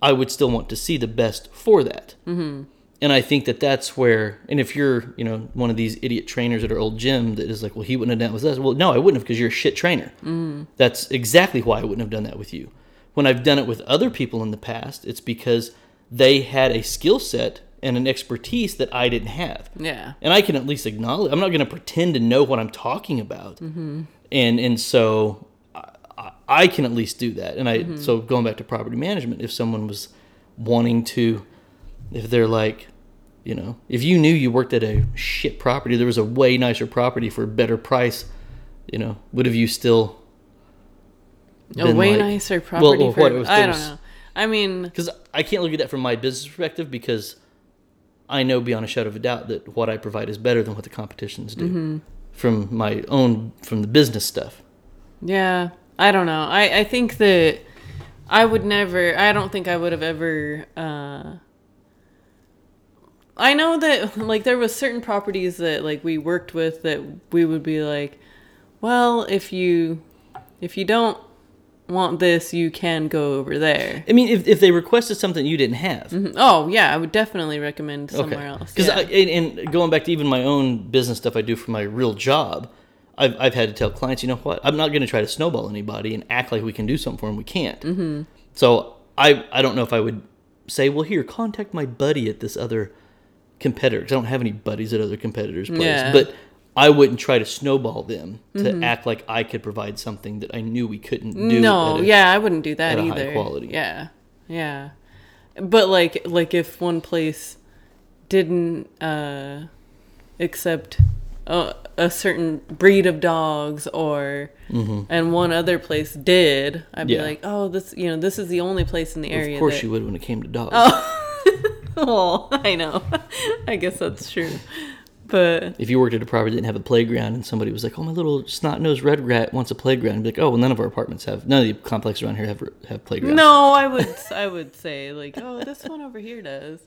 I would still want to see the best for that. Mm-hmm. And I think that that's where, and if you're, you know, one of these idiot trainers at our old gym that is like, well, he wouldn't have done it with us. Well, no, I wouldn't have because you're a shit trainer. Mm. That's exactly why I wouldn't have done that with you. When I've done it with other people in the past, it's because they had a skill set and an expertise that I didn't have. yeah, And I can at least acknowledge. I'm not going to pretend to know what I'm talking about. Mm-hmm. And and so I, I- can at least do that. And I so going back to property management, if someone was wanting to, if they're like, you know, if you knew you worked at a shit property, there was a way nicer property for a better price, you know, would have you still? a way like- nicer property. well, for, what, was- I don't was- know. I mean, Because I can't look at that from my business perspective because I know beyond a shadow of a doubt that what I provide is better than what the competitions do. From my own, from the business stuff. Yeah, I don't know. I, I think that I would never, I don't think I would have ever uh, I know that like there was certain properties that like we worked with that we would be like, well, if you if you don't want this, you can go over there. I mean, if, if they requested something you didn't have, Mhm. Oh yeah, I would definitely recommend somewhere else. Because yeah. and, and going back to even my own business stuff I do for my real job, I've, I've had to tell clients, you know what, I'm not going to try to snowball anybody and act like we can do something for them. We can't. Mm-hmm. So I I don't know if I would say, well, here, contact my buddy at this other competitor. 'cause I don't have any buddies at other competitors' place, Yeah. but. I wouldn't try to snowball them to act like I could provide something that I knew we couldn't do. no, a- yeah, I wouldn't do that at a high either. quality. Yeah, yeah. But like, like if one place didn't uh, accept a, a certain breed of dogs, or and one other place did, I'd be Mm-hmm. Yeah. like, oh, this, you know, this is the only place in the area. Of course that, you would when it came to dogs. Oh, I know. I guess that's true. But if you worked at a property that didn't have a playground and somebody was like, "Oh, my little snot-nosed red rat wants a playground," you'd be like, "Oh, well, none of our apartments have. None of the complexes around here have have playgrounds." no, I would, I would say like, oh, this one over here does.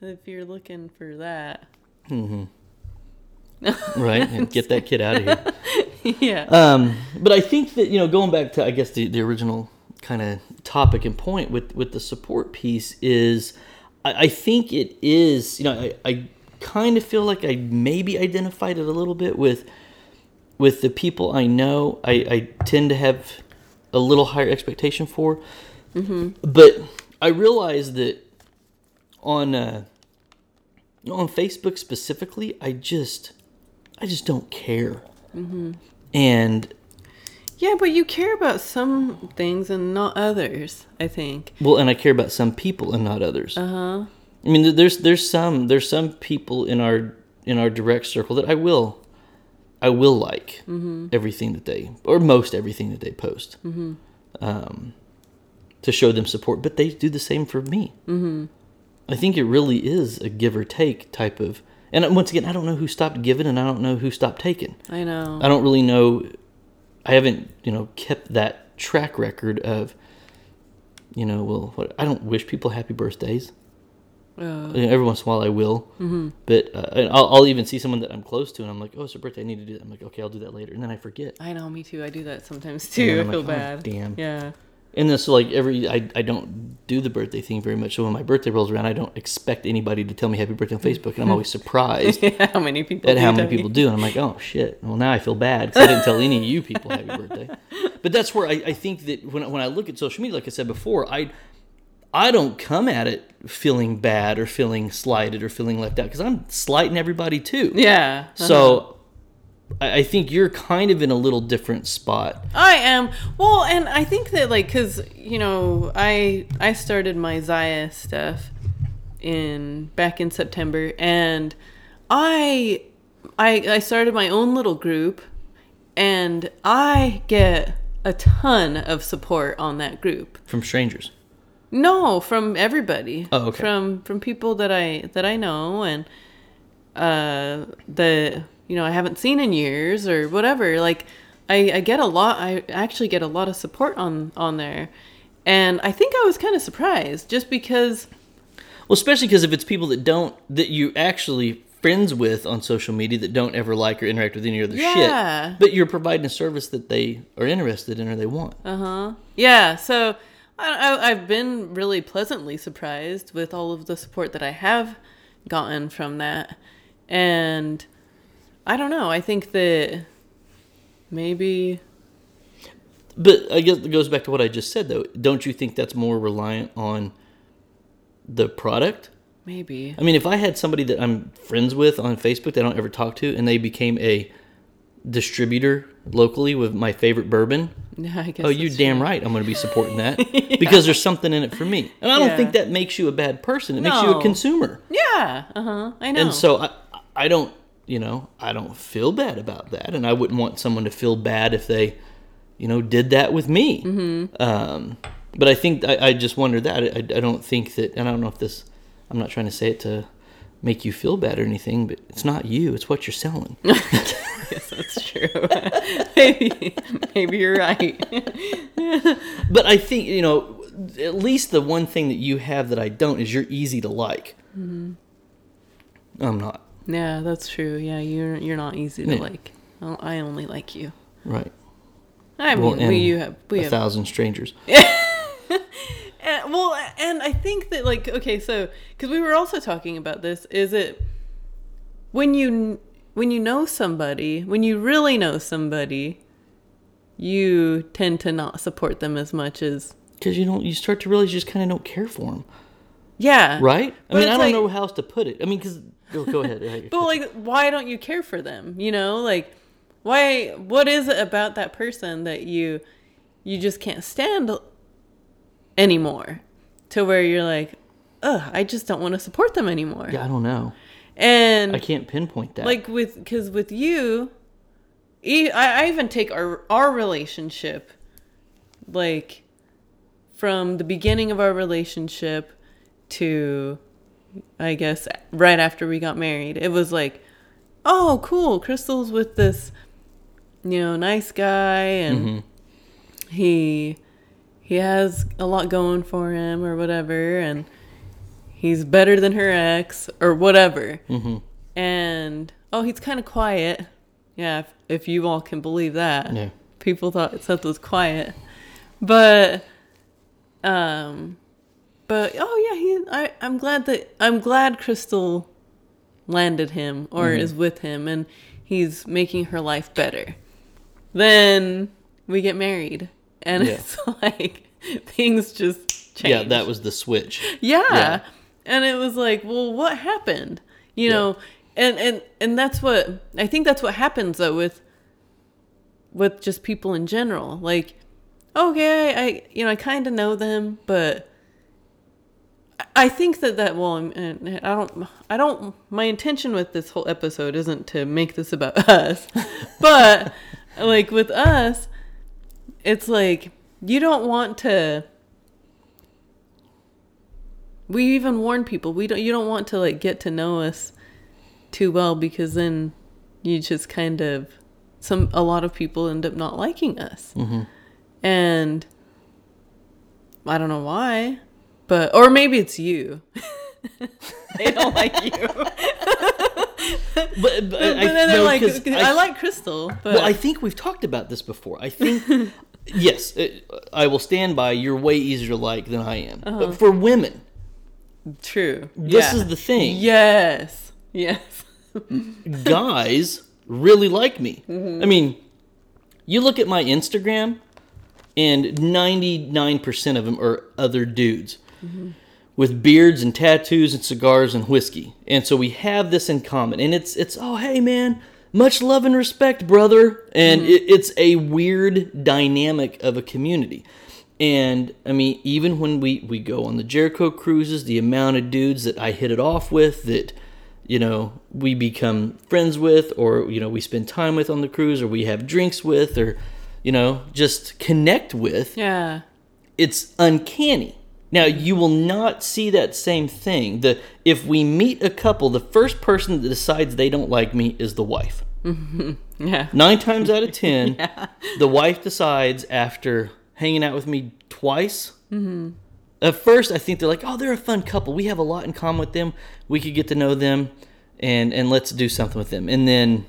If you're looking for that, right? And get that kid out of here. yeah. Um, but I think that you know, going back to I guess the, the original kind of topic and point with with the support piece is, I, I think it is. You know, I, I kind of feel like I maybe identified it a little bit with with the people I know. I, I tend to have a little higher expectation for, but I realize that on uh, on Facebook specifically, I just I just don't care. And Yeah, but you care about some things and not others, I think. well, and I care about some people and not others. Uh huh. I mean, there's there's some there's some people in our in our direct circle that I will I will like everything that they or most everything that they post, um, to show them support. But they do the same for me. Mm-hmm. I think it really is a give or take type of. And once again, I don't know who stopped giving, and I don't know who stopped taking. I know. I don't really know. I haven't, you know, kept that track record of, you know, well, what, I don't wish people happy birthdays. Uh, every once in a while I will, but uh, and I'll, I'll even see someone that I'm close to, and I'm like, oh, it's her birthday. I need to do that. I'm like, okay, I'll do that later, and then I forget. I know, me too. I do that sometimes too. I feel like, oh, bad. damn. Yeah. And then so like every I, I don't do the birthday thing very much. So when my birthday rolls around, I don't expect anybody to tell me happy birthday on Facebook, and I'm always surprised Yeah, how many people? at how many me? people do. And I'm like, oh shit. Well, now I feel bad because I didn't tell any of you people happy birthday. But that's where I, I think that when when I look at social media, like I said before, I I don't come at it feeling bad or feeling slighted or feeling left out because I'm slighting everybody too. Yeah. uh-huh. So I, I think you're kind of in a little different spot. I am. Well, and I think that like cuz you know, I I started my Zaya stuff in back in September and I I I started my own little group and I get a ton of support on that group. From strangers. No, from everybody. Oh, okay. From from people that I that I know and uh that you know I haven't seen in years or whatever. Like I I get a lot. I actually get a lot of support on on there, and I think I was kind of surprised just because. Well, especially because if it's people that don't that you actually friends with on social media that don't ever like or interact with any other Yeah. shit, but you're providing a service that they are interested in or they want. Uh huh. Yeah. So I, I I've been really pleasantly surprised with all of the support that I have gotten from that, and I don't know. I think that maybe But I guess it goes back to what I just said, though. Don't you think that's more reliant on the product? maybe I mean, if I had somebody that I'm friends with on Facebook that I don't ever talk to, and they became a distributor locally with my favorite bourbon, Yeah, I guess. oh, you damn true. right, I'm going to be supporting that because there's something in it for me. And I don't Yeah. think that makes you a bad person. It makes you a consumer. Yeah. Uh huh. I know. And so I, I don't, you know, I don't feel bad about that, and I wouldn't want someone to feel bad if they, you know, did that with me. Mm-hmm. Um, but I think I, I just wonder that I, I don't think that, and I don't know if this, I'm not trying to say it to make you feel bad or anything, but it's not you; it's what you're selling. yes, that's true. maybe, maybe you're right. but I think you know, at least the one thing that you have that I don't is you're easy to like. Mm-hmm. I'm not. Yeah, that's true. Yeah, you're you're not easy to Yeah. like. I only like you. Right. I mean, we you have we a have thousand strangers. And, well, and I think that like okay, so because we were also talking about this, is it when you when you know somebody, when you really know somebody, you tend to not support them as much as Because you don't, you start to realize you just kind of don't care for them, yeah, right? I mean, I don't like- know how else to put it. I mean, because go, go ahead. But like, why don't you care for them? You know, like why? What is it about that person that you you just can't stand anymore? To where you're like, ugh, I just don't want to support them anymore. yeah, I don't know. And I can't pinpoint that. like with because with you I even take our our relationship like from the beginning of our relationship to i guess right after we got married. It was like oh cool crystal's with this you know nice guy and mm-hmm. he he has a lot going for him or whatever. And he's better than her ex or whatever hmm and oh he's kind of quiet yeah if, if you all can believe that Yeah. people thought seth was quiet but um but oh yeah he I, i'm glad that i'm glad crystal landed him or Mm-hmm. is with him and he's making her life better then we get married and Yeah. it's like things just change Yeah, that was the switch. yeah. Yeah. And it was like, well, what happened? You Yeah. know, and and and that's what I think that's what happens though with with just people in general. Like, okay, I, I you know, I kind of know them, but I- think that that well, I don't I don't my intention with this whole episode isn't to make this about us. but like with us, it's like you don't want to we even warn people we don't you don't want to like get to know us too well because then you just kind of some a lot of people end up not liking us hmm and i don't know why but or maybe it's you they don't like you but, But, but I, then they're no, like 'cause I, like crystal but Well, I think we've talked about this before. I think, yes, it, I will stand by. You're way easier to like than I am. Uh-huh. But for women, true this Yeah. is the thing. yes yes Guys really like me. Mm-hmm. I mean, you look at my Instagram, and 99% of them are other dudes Mm-hmm. with beards and tattoos and cigars and whiskey. And so we have this in common. And it's it's oh hey man, much love and respect, brother. And Mm-hmm. it, it's a weird dynamic of a community. And I mean, even when we we go on the Jericho cruises, the amount of dudes that I hit it off with that you know we become friends with or you know we spend time with on the cruise or we have drinks with or you know just connect with yeah it's uncanny. Now you will not see that same thing. The if we meet a couple, the first person that decides they don't like me is the wife. yeah Nine times out of ten, the wife decides after hanging out with me twice. Mm-hmm. At first, I think they're like, "Oh, they're a fun couple. We have a lot in common with them. We could get to know them, and and let's do something with them." And then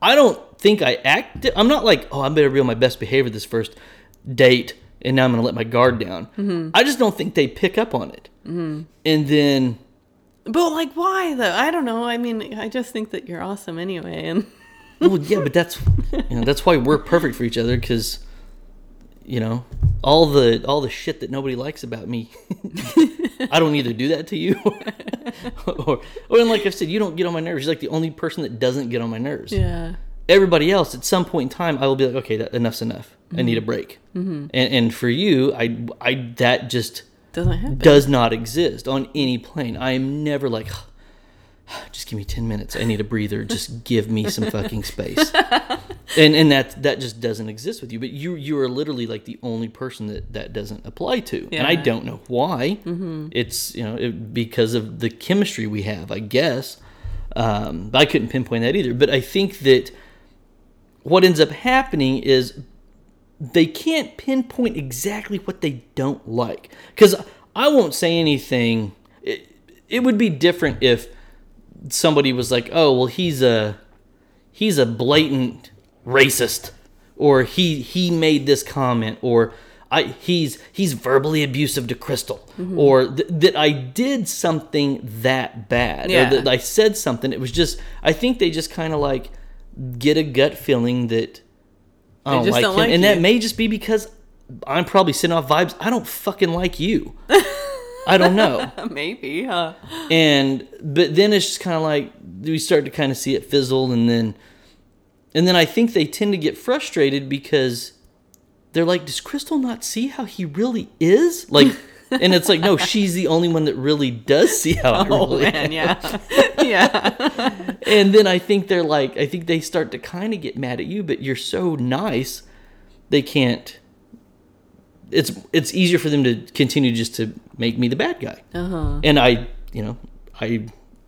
I don't think I act. I'm not like, "Oh, I better be on my best behavior this first date," and now I'm gonna let my guard down. I just don't think they pick up on it. Mm-hmm. And then but like why though i don't know i mean i just think that you're awesome anyway and Well, yeah, but that's you know that's why we're perfect for each other because you know all the all the shit that nobody likes about me. I don't either do that to you, or or and like I said, you don't get on my nerves. You're like the only person that doesn't get on my nerves. yeah Everybody else, at some point in time, I will be like, okay, that, enough's enough. I need a break. Mm-hmm. And and for you, I I that just doesn't happen does not exist on any plane. I am never like, just give me ten minutes. I need a breather. Just give me some fucking space. And and that that just doesn't exist with you. But you you are literally like the only person that that doesn't apply to. And I Yeah. don't know why. It's you know it, because of the chemistry we have, I guess. Um, but I couldn't pinpoint that either. But I think that what ends up happening is they can't pinpoint exactly what they don't like because i won't say anything it, it would be different if somebody was like, "Oh, well, he's a he's a blatant racist," or he he made this comment, or I he's he's verbally abusive to Crystal, Mm-hmm. or th- that I did something that bad, Yeah. or that I said something. It was just I think they just kind of like get a gut feeling that I don't like don't him, like and that may just be because I'm probably sitting off vibes. I don't fucking like you. I don't know. Maybe, huh? and but then it's just kind of like we start to kind of see it fizzle and then and then i think they tend to get frustrated because they're like does crystal not see how he really is like and it's like no she's the only one that really does see how I Oh really man, yeah, yeah. and then i think they're like i think they start to kind of get mad at you but you're so nice they can't it's it's easier for them to continue just to make me the bad guy Uh-huh. and I, you know, I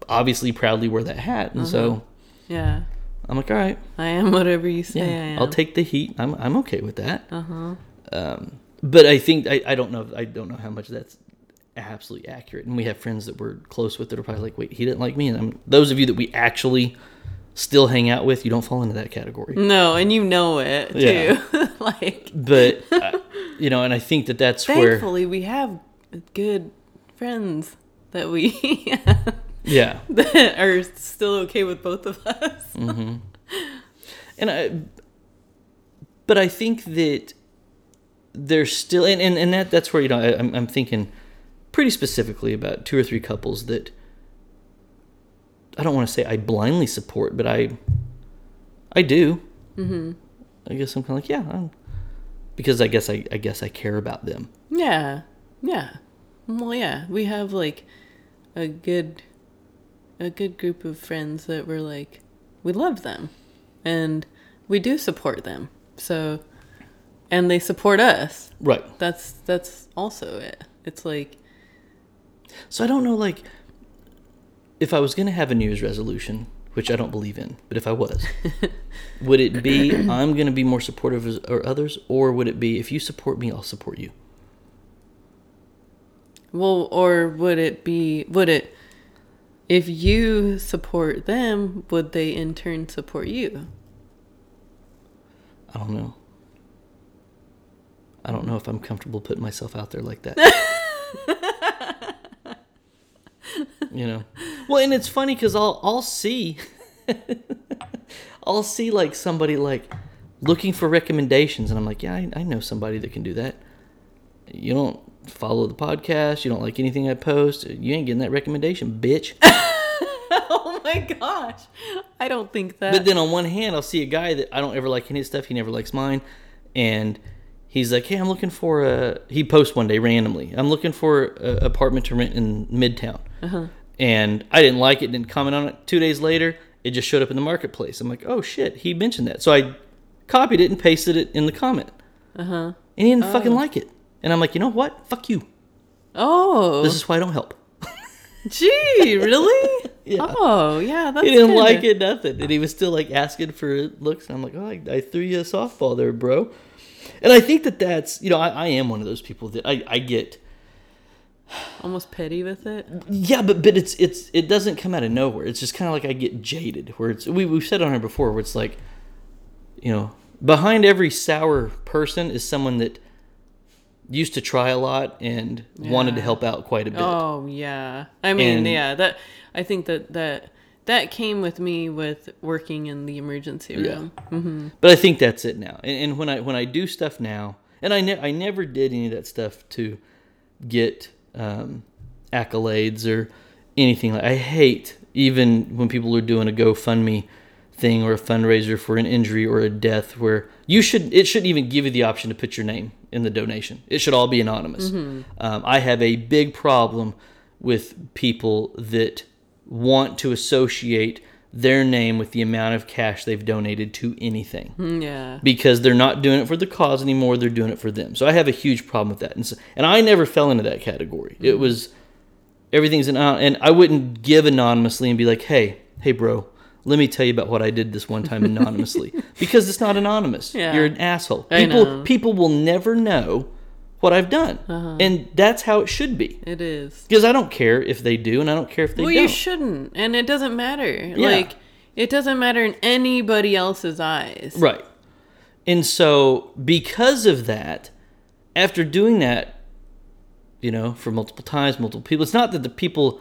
obviously proudly wear that hat, and so Yeah. I'm like, all right, I am whatever you say yeah, I am. I'll take the heat. I'm I'm okay with that. Uh-huh. Um, but I think I, I don't know I don't know how much that's absolutely accurate. And we have friends that we're close with that are probably like, wait, he didn't like me. And I'm, those of you that we actually still hang out with, you don't fall into that category. No, and you know it too. Yeah. like But uh, you know, and I think that that's where thankfully we have good friends that we yeah. that are still okay with both of us. and I, but I think that there's still, and, and, and that that's where you know I, I'm I'm thinking pretty specifically about two or three couples that I don't want to say I blindly support, but I I do. Mm-hmm. I guess I'm kind of like yeah, I'm, because I guess I I guess I care about them. Yeah. Yeah. Well, yeah, we have like a good a good group of friends that we're like we love them and we do support them. So and they support us. Right. That's that's also it. It's like So I don't know, like, if I was going to have a New Year's resolution, which I don't believe in, but if I was, would it be I'm going to be more supportive of or others, or would it be if you support me, I'll support you? well or would it be would it if you support them, would they in turn support you? I don't know. I don't know if I'm comfortable putting myself out there like that. you know. Well, and it's funny because I'll I'll see, I'll see like somebody like looking for recommendations, and I'm like, yeah, I, I know somebody that can do that. You don't follow the podcast. You don't like anything I post. You ain't getting that recommendation, bitch. oh my gosh. I don't think that But then on one hand, I'll see a guy that I don't ever like any his stuff. He never likes mine, and he's like, "Hey, I'm looking for a." He posts one day randomly. I'm looking for an apartment to rent in Midtown, and I didn't like it. Didn't comment on it. Two days later, it just showed up in the marketplace. I'm like, "Oh shit!" He mentioned that, so I copied it and pasted it in the comment, Uh-huh. and he didn't fucking like it. And I'm like, you know what? Fuck you. Oh. This is why I don't help. Gee, really? Yeah. Oh, yeah. That's he didn't kinda- like it, nothing. And he was still like asking for looks. And I'm like, oh, I, I threw you a softball there, bro. And I think that that's, you know, I, I am one of those people that I, I get, Almost petty with it. yeah, but but it's it's it doesn't come out of nowhere. It's just kind of like I get jaded. Where it's we we've said on here before, where it's like, you know, behind every sour person is someone that used to try a lot and wanted to help out quite a bit. Oh, yeah. I mean, And- yeah. That I think that that that came with me with working in the emergency room. Mm-hmm. But I think that's it now. And, and when I when I do stuff now, and I ne- I never did any of that stuff to get um, accolades or anything. Like I hate even when people are doing a GoFundMe thing or a fundraiser for an injury or a death where you should it shouldn't even give you the option to put your name in the donation. It should all be anonymous. Um, I have a big problem with people that want to associate their name with the amount of cash they've donated to anything Mm, Yeah. because they're not doing it for the cause anymore. They're doing it for them. So I have a huge problem with that. And, so, and I never fell into that category. It was everything's an and I wouldn't give anonymously and be like, hey, hey, bro, let me tell you about what I did this one time anonymously because it's not anonymous. Yeah. You're an asshole. People people will never know what I've done, Uh-huh. and that's how it should be. It is. Because I don't care if they do, and I don't care if they well, don't. Well, you shouldn't, and it doesn't matter. Like it doesn't matter in anybody else's eyes. Right. And so, because of that, after doing that, you know, for multiple times, multiple people, it's not that the people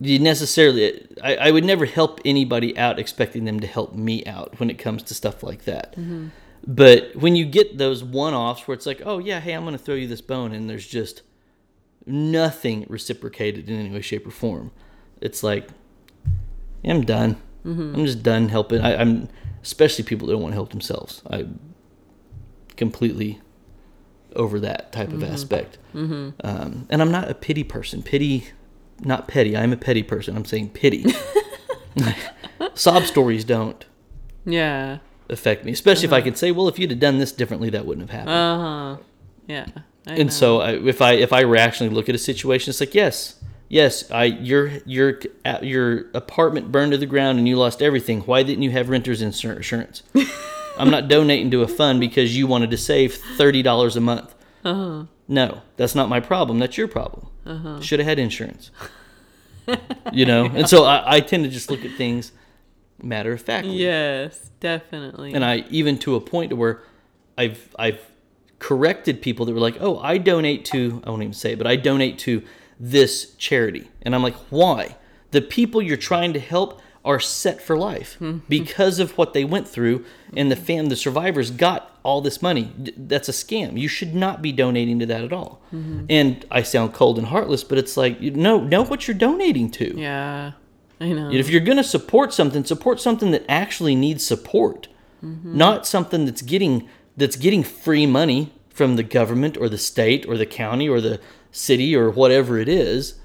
you necessarily, I, I would never help anybody out expecting them to help me out when it comes to stuff like that. But when you get those one offs where it's like, oh, yeah, hey, I'm going to throw you this bone, and there's just nothing reciprocated in any way, shape, or form, it's like, yeah, I'm done. Mm-hmm. I'm just done helping. I, I'm especially people that don't want to help themselves. I completely over that type of mm-hmm. aspect. Mm-hmm. Um, and I'm not a pity person. Pity, not petty. I'm a petty person. I'm saying pity. Sob stories don't Yeah. Affect me, especially if I can say, well, if you'd have done this differently, that wouldn't have happened. Uh huh. Yeah. I and know. so I, if I if I rationally look at a situation, it's like yes, yes, I your your your apartment burned to the ground and you lost everything. Why didn't you have renters insurance? I'm not donating to a fund because you wanted to save thirty dollars a month. Uh-huh. No, that's not my problem. That's your problem. Uh-huh. Should have had insurance. you know, and so I, I tend to just look at things matter of factly. Yes, definitely. And I even to a point to where I've I've corrected people that were like, "Oh, I donate to I won't even say it, but I donate to this charity." And I'm like, "Why? The people you're trying to help are set for life hmm. because of what they went through and the fam the survivors got all this money. That's a scam. You should not be donating to that at all." Mm-hmm. And I sound cold and heartless, but it's like, you know, know what you're donating to. yeah, I know. If you're going to support something, support something that actually needs support, mm-hmm. not something that's getting that's getting free money from the government or the state or the county or the city or whatever it is,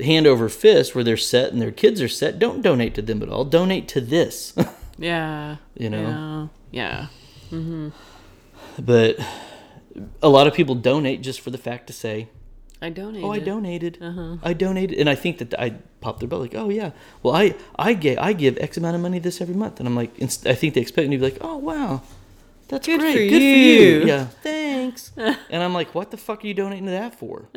hand over fist where they're set and their kids are set. Don't donate to them at all. Donate to this. yeah. You know? Yeah. Yeah. Mm-hmm. but a lot of people donate just for the fact to say, I donated. "Oh, I donated. Uh-huh. I donated," and I think that I popped their butt like, "Oh yeah, well I I get I give X amount of money this every month," and I'm like, inst- I think they expect me to be like, "Oh wow, that's Good great, for good for you." you, yeah, thanks," and I'm like, "What the fuck are you donating to that for?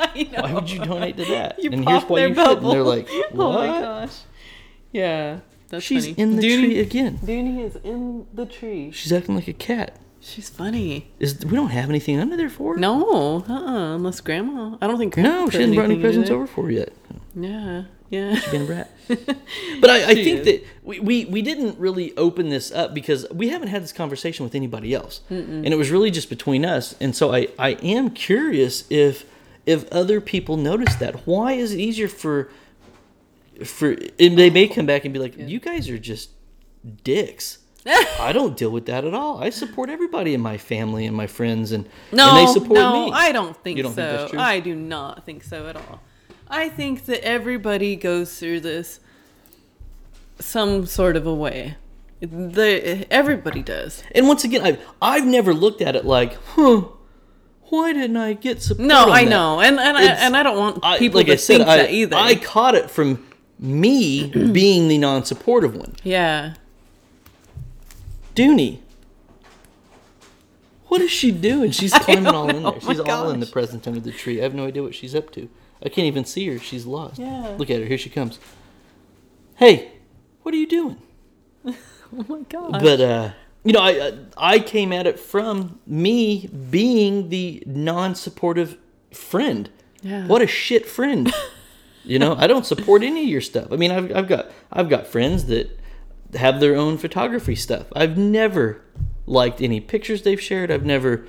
I know. Why would you donate to that?" You and pop their you. And bubble. they're like, "What?" Oh my gosh. Yeah. That's She's funny. in the Dooney, tree again. Dooney is in the tree. She's acting like a cat. She's funny. Is we don't have anything under there for her. No, uh-uh, unless grandma. I don't think grandma. no, she hasn't brought any presents over for her yet. Yeah, yeah. being a brat. But I, I think is. that we, we, we didn't really open this up because we haven't had this conversation with anybody else. And it was really just between us. And so I, I am curious if if other people notice that. Why is it easier for for and they may oh. come back and be like, You guys are just dicks. I don't deal with that at all. I support everybody in my family and my friends and, No, and they support no, me. I don't think don't so. think? I do not think so at all. I think that everybody goes through this some sort of a way. The everybody does. And once again, I've I've never looked at it like, huh, why didn't I get support? No, I that? know, and and I, and I don't want I, people like to I said, think I, that either. I caught it from me being the non-supportive one. yeah, Dooney, what is she doing? She's climbing all in know. there. Oh She's all in the present under the tree. I have no idea what she's up to. I can't even see her. She's lost. Yeah. Look at her. Here she comes. Hey, what are you doing? oh my god. but uh you know i i came at it from me being the non-supportive friend Yeah. what a shit friend you know i don't support any of your stuff i mean i've, I've got i've got friends that have their own photography stuff. I've never liked any pictures they've shared. I've never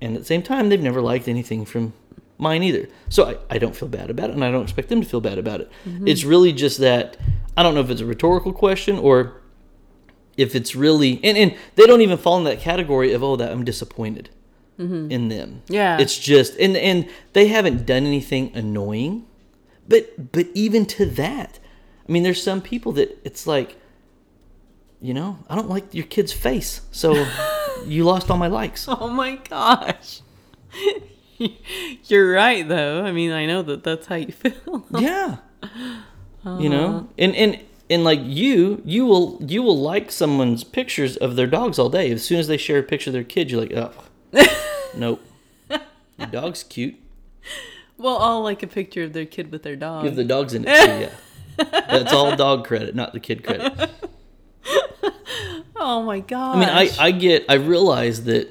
and at the same time they've never liked anything from mine either. So i, I don't feel bad about it and i don't expect them to feel bad about it. Mm-hmm. It's really just that i don't know if it's a rhetorical question or if it's really and, and they don't even fall in that category of oh that i'm disappointed mm-hmm. in them. Yeah. it's just and and they haven't done anything annoying but but even to that i mean there's some people that it's like you know i don't like your kid's face so you lost all my likes oh my gosh. You're right, though. I mean, I know that that's how you feel. yeah you know uh-huh. and and and like you you will you will like someone's pictures of their dogs all day as soon as they share a picture of their kid you're like oh nope. Your dog's cute. Well, I'll like a picture of their kid with their dog. If the dog's in it too, yeah. That's all dog credit, not the kid credit. oh my god. I mean, I, I get, I realize that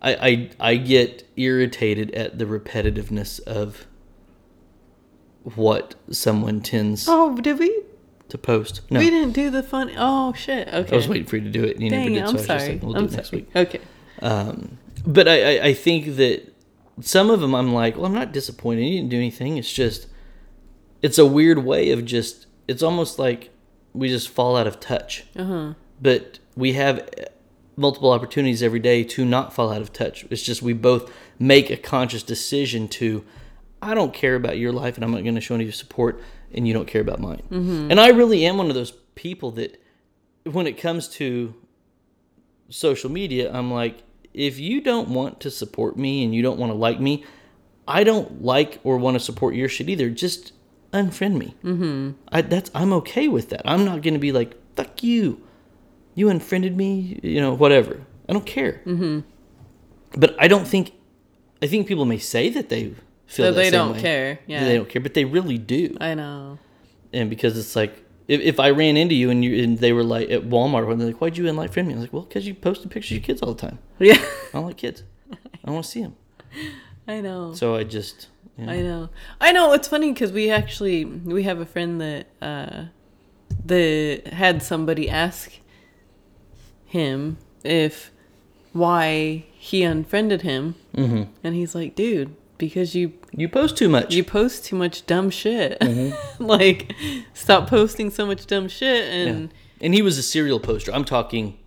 I, I, I get irritated at the repetitiveness of what someone tends Oh, did we? to post. No, We didn't do the fun. Oh shit. Okay. I was waiting for you to do it, and you Dang, never did. I'm so I was just sorry. like, we'll do I'm it next sorry. week. Okay. Um, but I, I, I think that some of them, I'm like, well, I'm not disappointed. You didn't do anything. It's just, it's a weird way of just. It's almost like we just fall out of touch. Uh huh. But we have multiple opportunities every day to not fall out of touch. It's just we both make a conscious decision to. I don't care about your life, and I'm not going to show any support, and you don't care about mine. And I really am one of those people that, when it comes to social media, I'm like, if you don't want to support me and you don't want to like me, I don't like or want to support your shit either. Just unfriend me. Mm-hmm. I that's I'm okay with that. I'm not gonna be like fuck you. You unfriended me. You know whatever. I don't care. Mm-hmm. But I don't think. I think people may say that they feel that they don't way. care. Yeah. They don't care, but they really do. I know. And because it's like, if, if I ran into you and you and they were like at Walmart, and they're like, "Why'd you unlike friend me?" I was like, "Well, because you posted pictures of your kids all the time. Yeah. I don't like kids. I don't want to see them." I know. So I just, know, I know. I know. It's funny because we actually we have a friend that uh, that had somebody ask him if why he unfriended him, Mhm. and he's like, "Dude, because you you post too much. you post too much dumb shit. Mm-hmm. like, stop posting so much dumb shit." Yeah. And And he was a serial poster. I'm talking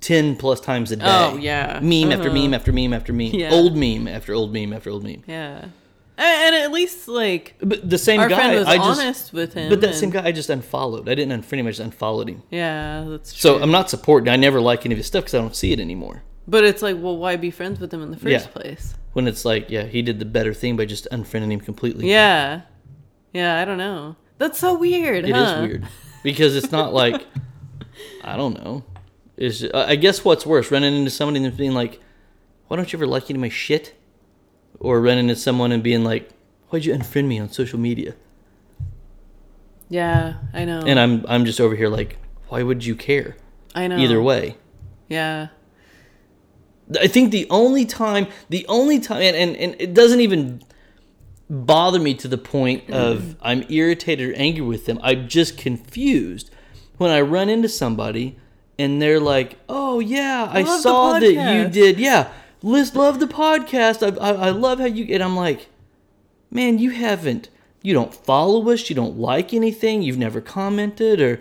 ten plus times a day. Oh, yeah. meme after Uh-huh. meme after meme after meme, Yeah. old meme after old meme after old meme. yeah, and, and at least like But the same our guy, friend was I just, honest with him. but that same guy, I just unfollowed. I didn't unfriend him. I just unfollowed him. Yeah, that's true. So I'm not supporting. I never like any of his stuff because I don't see it anymore. But it's like, well, why be friends with him in the first Yeah. place? When it's like, yeah, he did the better thing by just unfriending him completely. Yeah. Yeah, I don't know. That's so weird, It is huh? weird because it's not like I don't know. Is I guess what's worse, running into somebody and being like, "Why don't you ever like any of my shit?" Or running into someone and being like, "Why'd you unfriend me on social media?" Yeah, I know. And I'm I'm just over here like, "Why would you care?" I know. Either way. Yeah. I think the only time, the only time, and, and, and it doesn't even bother me to the point mm-hmm. of I'm irritated or angry with them. I'm just confused when I run into somebody and they're like, "Oh yeah, I, the saw that you did. Yeah, Liz, love the podcast. I, I I love how you." And I'm like, "Man, you haven't. You don't follow us. You don't like anything. You've never commented or."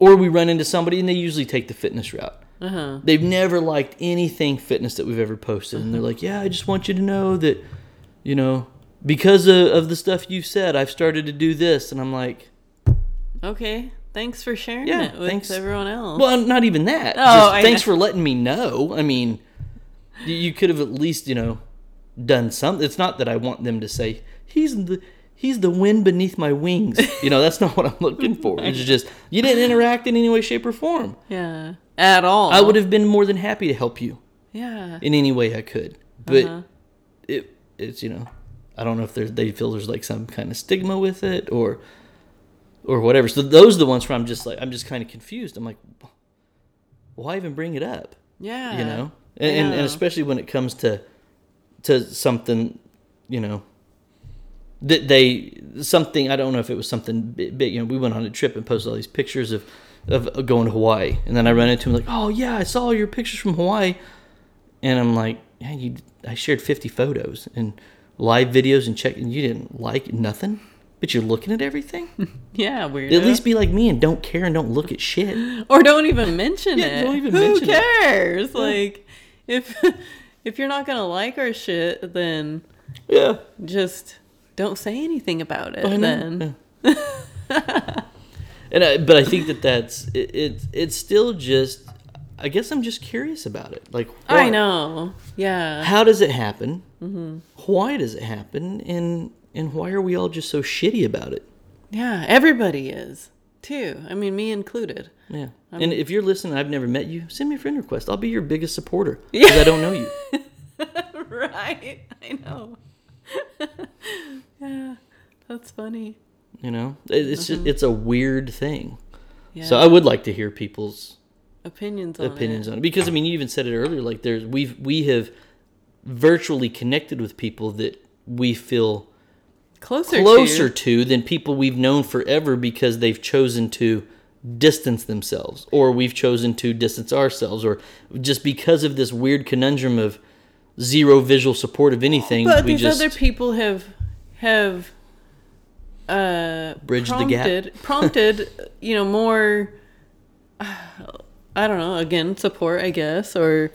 Or we run into somebody and they usually take the fitness route. Uh-huh. They've never liked anything fitness that we've ever posted. And they're like, yeah, I just want you to know that, you know, because of, of the stuff you've said, I've started to do this. And I'm like, Okay. Thanks for sharing Yeah, it with thanks. everyone else. well, not even that. Oh, Just thanks know. for letting me know. I mean, you, you could have at least, you know, done something. It's not that I want them to say, he's the. He's the wind beneath my wings. You know, that's not what I'm looking for. It's just you didn't interact in any way, shape, or form. yeah. At all. I would have been more than happy to help you. Yeah. in any way I could. But Uh-huh. it it's you know, I don't know if they feel there's like some kind of stigma with it or or whatever. So those are the ones where I'm just like I'm just kind of confused. I'm like, why even bring it up? Yeah. You know, and, and, and especially when it comes to to something, you know. That they something I don't know if it was something big, big. You know, we went on a trip and posted all these pictures of of going to Hawaii, and then I run into him like, "Oh yeah, I saw your pictures from Hawaii," and I'm like, "Yeah, you." I shared 50 photos and live videos and check, and you didn't like nothing, but you're looking at everything. Yeah, weird. At least be like me and don't care and don't look at shit. or don't even mention Yeah, it. don't even Who mention it. cares? Like if if you're not going to like our shit, then Yeah, just don't say anything about it then. And I, but I think that that's it, it. It's still just. I guess I'm just curious about it. Like I know. Yeah. How does it happen? Mm-hmm. Why does it happen? And and why are we all just so shitty about it? Yeah, everybody is. too. I mean, me included. Yeah. and if you're listening, I've never met you. Send me a friend request. I'll be your biggest supporter because I don't know you. right. I know. yeah, that's funny. You know, it's Mm-hmm. just it's a weird thing. Yeah. So I would like to hear people's opinions on opinions it. on it because I mean, you even said it earlier. Like there's we've we have virtually connected with people that we feel Closer, closer to. to than people we've known forever because they've chosen to distance themselves or we've chosen to distance ourselves or just because of this weird conundrum of zero visual support of anything But we these just other people have have uh Bridged the gap. prompted prompted you know more I don't know again support I guess or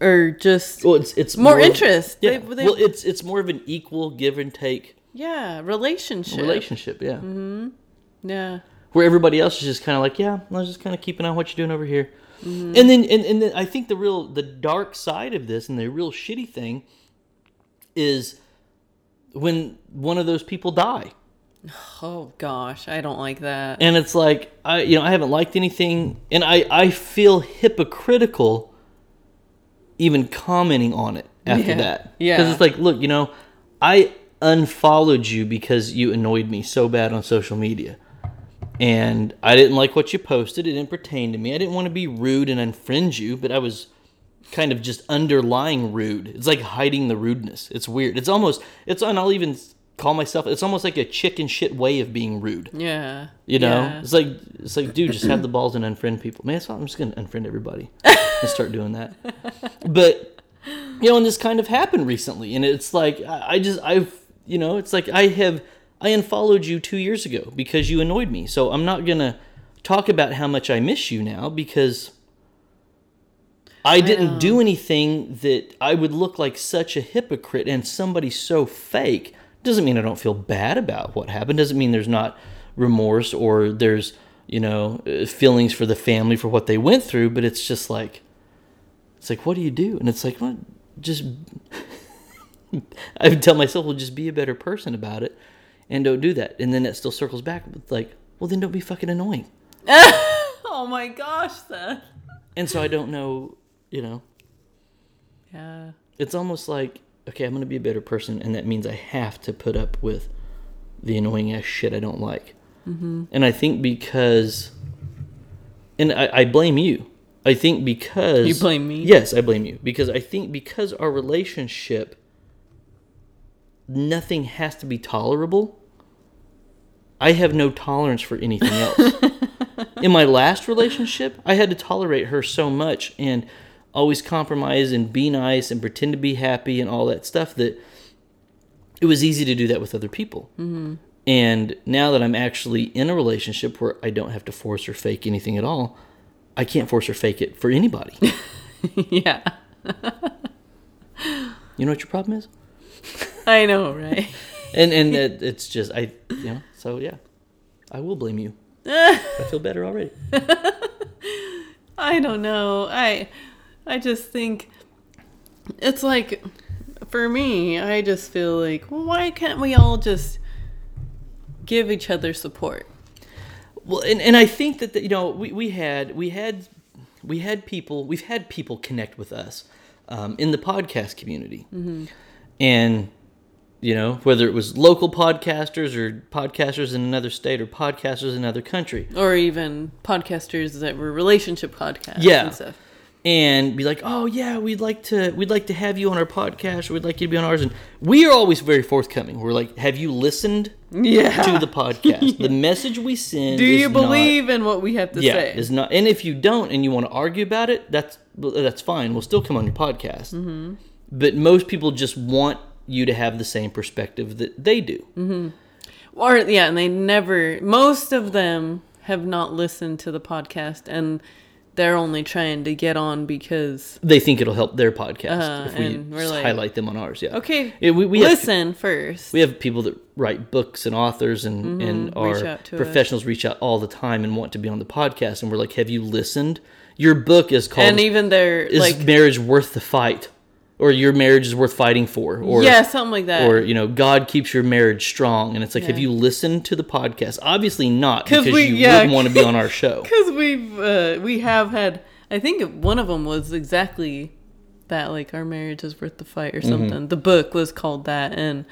or just well it's it's more of- interest. yeah They- they- well it's it's more of an equal give and take yeah relationship relationship yeah mm-hmm. yeah where everybody else is just kind of like, yeah, I was just kind of keeping on what you're doing over here. Mm-hmm. And then, and, and then I think the real, the dark side of this and the real shitty thing is when one of those people die. oh gosh I don't like that And it's like, I, you know, I haven't liked anything and I, I feel hypocritical even commenting on it after Yeah. that. Yeah. Because it's like, look, you know, I unfollowed you because you annoyed me so bad on social media. And I didn't like what you posted. It didn't pertain to me. I didn't want to be rude and unfriend you, but I was kind of just underlying rude. It's like hiding the rudeness. It's weird. It's almost, it's, and I'll even call myself, it's almost like a chicken shit way of being rude. yeah You know, Yeah. it's like it's like, dude, just have the balls and unfriend people. Man, so I'm just gonna unfriend everybody and start doing that. But you know, and this kind of happened recently, and it's like I I just I've you know, it's like I have I unfollowed you two years ago because you annoyed me. So I'm not gonna talk about how much I miss you now because I didn't do anything that I would look like such a hypocrite and somebody so fake. Doesn't mean I don't feel bad about what happened. Doesn't mean there's not remorse or there's, you know, uh, feelings for the family for what they went through, but it's just like, it's like, what do you do? And it's like, well, just, I would tell myself, well, just be a better person about it and don't do that. And then it still circles back with like, well, then don't be fucking annoying. oh my gosh Seth And so I don't know, you know, yeah it's almost like okay i'm going to be a better person and that means i have to put up with the annoying ass shit i don't like mm-hmm. and i think because and I, I blame you i think because You blame me? yes i blame you because i think because our relationship nothing has to be tolerable i have no tolerance for anything else in my last relationship, I had to tolerate her so much and always compromise and be nice and pretend to be happy and all that stuff that it was easy to do that with other people. Mm-hmm. And now that I'm actually in a relationship where I don't have to force or fake anything at all, I can't force or fake it for anybody. yeah you know what your problem is? I know right And and it, it's just I you know so yeah, I will blame you. I feel better already. I don't know. I I just think it's like for me, I just feel like why can't we all just give each other support? Well, and, and I think that the, you know we, we had we had we had people we've had people connect with us um, in the podcast community, and you know whether it was local podcasters or podcasters in another state or podcasters in another country, Or even podcasters that were relationship podcasts Yeah. and stuff. and be like, oh yeah, we'd like to we'd like to have you on our podcast or we'd like you to be on ours, and we are always very forthcoming. We're like, have you listened Yeah. to the podcast? The message we send. Do you not- believe in what we have to yeah, say? is not. And if you don't, and you want to argue about it, that's that's fine. We'll still come on your podcast. Mm-hmm. But most people just want you to have the same perspective that they do. Mm-hmm. Or yeah, and they never most of them have not listened to the podcast and they're only trying to get on because They think it'll help their podcast Uh, if we and like, highlight them on ours. Yeah. okay, Yeah, we, we have listen first. we have people that write books and authors and and Mm-hmm. Are out to us. professionals reach out all the time and want to be on the podcast and we're like have you listened your book is called and even their is like marriage worth the fight or your marriage is worth fighting for, or yeah, something like that. or you know God keeps your marriage strong, and it's like, have you listened to the podcast? Obviously not 'Cause because we- you yeah. wouldn't want to be on our show. Because we've uh, we have had, I think one of them was exactly that, like our marriage is worth the fight Mm-hmm. or something. The book was called that, and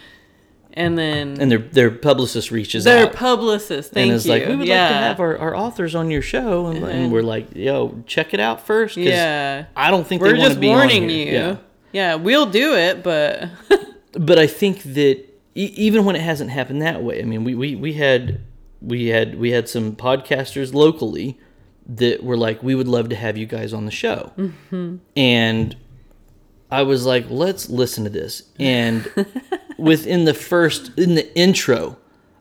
and then And their their publicist reaches their out publicist, thank and is you, like, we would yeah, like to have our, our authors on your show, and, and we're like, yo, check it out first. yeah. I don't think We're just be warning you. Yeah. Yeah. we'll do it, but but I think that e- even when it hasn't happened that way, I mean, we, we, we had we had we had some podcasters locally that were like, we would love to have you guys on the show, mm-hmm. and I was like, let's listen to this, and within the first in the intro,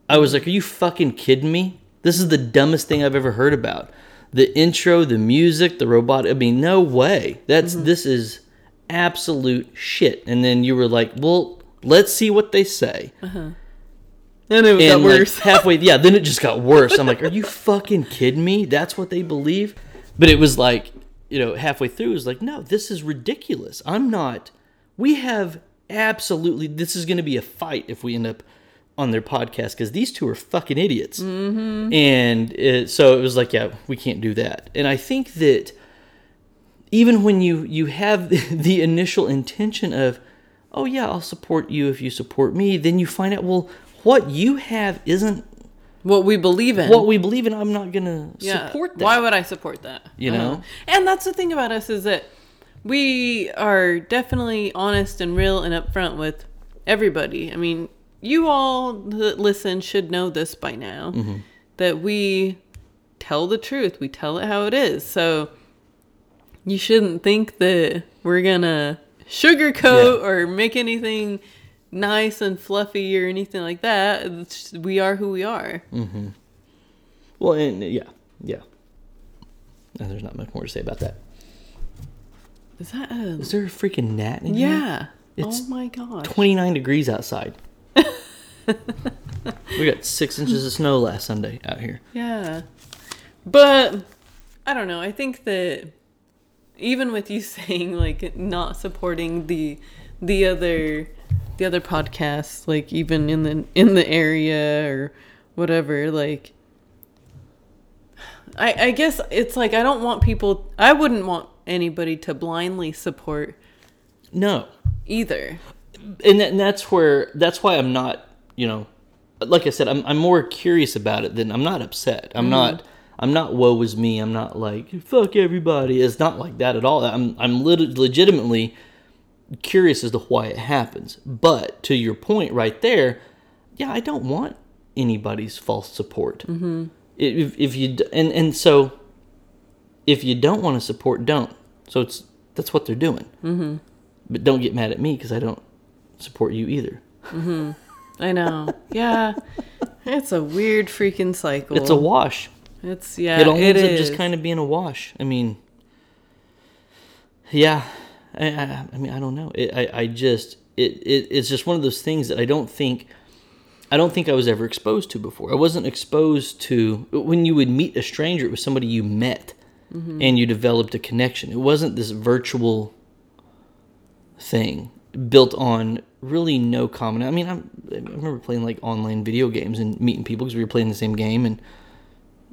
I was like, are you fucking kidding me? This is the dumbest thing I've ever heard about. The intro, the music, the robot. I mean, no way. That's mm-hmm. this is absolute shit. And then you were like, well, let's see what they say. then it And got like, worse. halfway, yeah, then it just got worse. I'm like, are you fucking kidding me? That's what they believe? But it was like, you know, halfway through, it was like, no, this is ridiculous. I'm not. We have absolutely. This is going to be a fight if we end up on their podcast because these two are fucking idiots. Mm-hmm. And it, so it was like, yeah, we can't do that. And I think that even when you you have the initial intention of oh yeah i'll support you if you support me then you find out well what you have isn't what we believe in. what we believe in i'm not gonna yeah. support that Why would I support that? You Uh-huh. know? And that's the thing about us is that we are definitely honest and real and upfront with everybody. I mean, you all that listen should know this by now Mm-hmm. that we tell the truth. We tell it how it is. So you shouldn't think that we're gonna sugarcoat Yeah. or make anything nice and fluffy or anything like that. It's we are who we are. Mm-hmm. well and yeah yeah and there's not much more to say about that Is that a is there a freaking gnat in here? Yeah. It's oh my gosh. 29 degrees outside we got six inches of snow last sunday out here Yeah. But I don't know. I think that even with you saying like not supporting the the other the other podcasts, like even in the in the area or whatever, like I I guess it's like I don't want people I wouldn't want anybody to blindly support no. either. and, that, and that's where that's why I'm not you know like I said I'm I'm more curious about it than I'm not upset. I'm mm-hmm. not I'm not woe is me I'm not like fuck everybody it's not like that at all I'm I'm lit- legitimately curious as to why it happens but to your point right there yeah I don't want anybody's false support mm-hmm. if, if you and and so if you don't want to support don't so it's that's what they're doing mm-hmm. but don't get mad at me because I don't support you either I know. Yeah. It's a weird freaking cycle. It's a wash. It's yeah. it all it ends up just kind of being a wash. I mean, yeah. I, I, I mean, I don't know. It, I, I just, it, it, it's just one of those things that I don't think, I don't think I was ever exposed to before. I wasn't exposed to when you would meet a stranger. It was somebody you met, mm-hmm. and you developed a connection. It wasn't this virtual thing built on really no common. I mean, I'm, I remember playing like online video games and meeting people because we were playing the same game and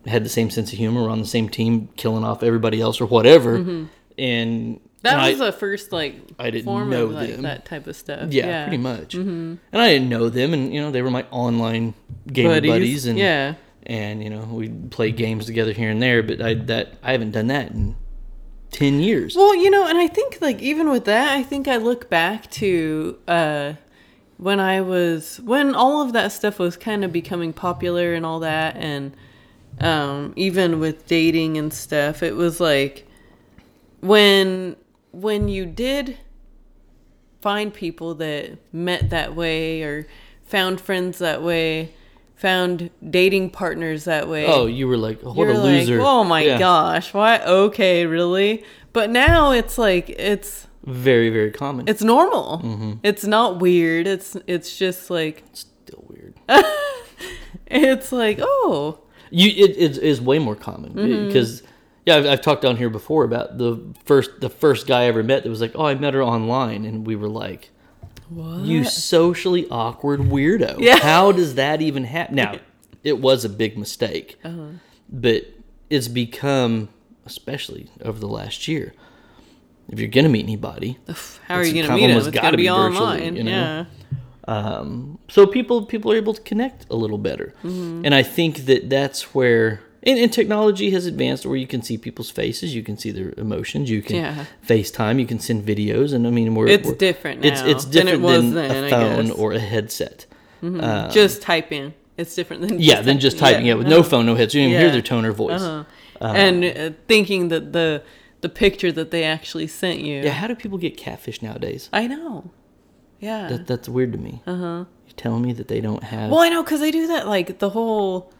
had the same sense of humor. We're on the same team, killing off everybody else or whatever. And Mm-hmm. That and was I, the first like I didn't form know of like them. that type of stuff. yeah, pretty much. And I didn't know them, and you know they were my online gamer Buddies. buddies, and yeah. and you know we'd play games together here and there. But I that I haven't done that in ten years. Well, you know, and I think like even with that, I think I look back to uh when I was when all of that stuff was kind of becoming popular and all that and um even with dating and stuff, it was like when when you did find people that met that way or found friends that way, found dating partners that way. Oh, you were like, what You're a loser! Like, oh my Yeah. gosh, why? Okay, really? But now it's like it's Very very common. it's normal. Mm-hmm. It's not weird. It's it's just like still weird. it's like oh You it, it is way more common Mm-hmm. because Yeah, I've, I've talked on here before about the first the first guy I ever met that was like, "Oh, I met her online," and we were like, What? "You socially awkward weirdo! Yeah. How does that even happen?" Now, it was a big mistake, Uh-huh. but it's become, especially over the last year, if you're gonna meet anybody, How are you going to meet almost It's gotta to be be online. you know? Yeah. Um, so people people are able to connect a little better Mm-hmm. and i think that that's where and, and technology has advanced where you can see people's faces you can see their emotions you can Yeah. facetime you can send videos and i mean we're It's we're- different it's now it's than it different than then, a phone or a headset Um, just typing. It's different than yeah than just typing it with no phone no headset you don't even hear their tone or voice Uh-huh. and uh, thinking that the the picture that they actually sent you. yeah how do people get catfish nowadays I know. Yeah. that, that's weird to me uh-huh you're telling me that they don't have well, I know because they do that like the whole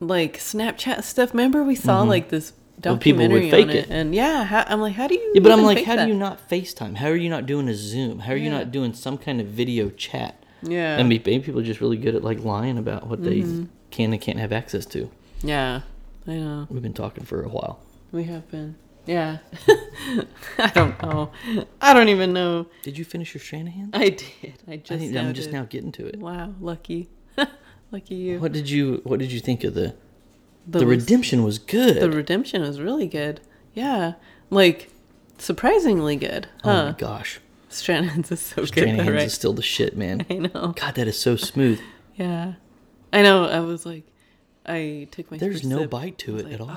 like Snapchat stuff. Remember we saw like this Well, people would documentary fake it, it. and yeah, how, I'm like, how do you? Yeah, but I'm like, how that? do you not FaceTime? How are you not doing a Zoom? How are you not doing some kind of video chat? Yeah. I mean, maybe people are just really good at like lying about what they Mm-hmm. can and can't have access to. Yeah, I know. We've been talking for a while. We have been. Yeah. I don't know. I don't even know. Did you finish your Stranahan? I did. I just I think I'm just now getting to it. Wow, lucky. lucky you. What did you What did you think of the the, was- redemption was good. The redemption was really good. Yeah. Like surprisingly good. oh my gosh, Stranahan's is so good, Stranahan's though, right? is still the shit, man. I know. God, that is so smooth. Yeah. I know. I was like, I took my. There's no sip. bite to it was at all.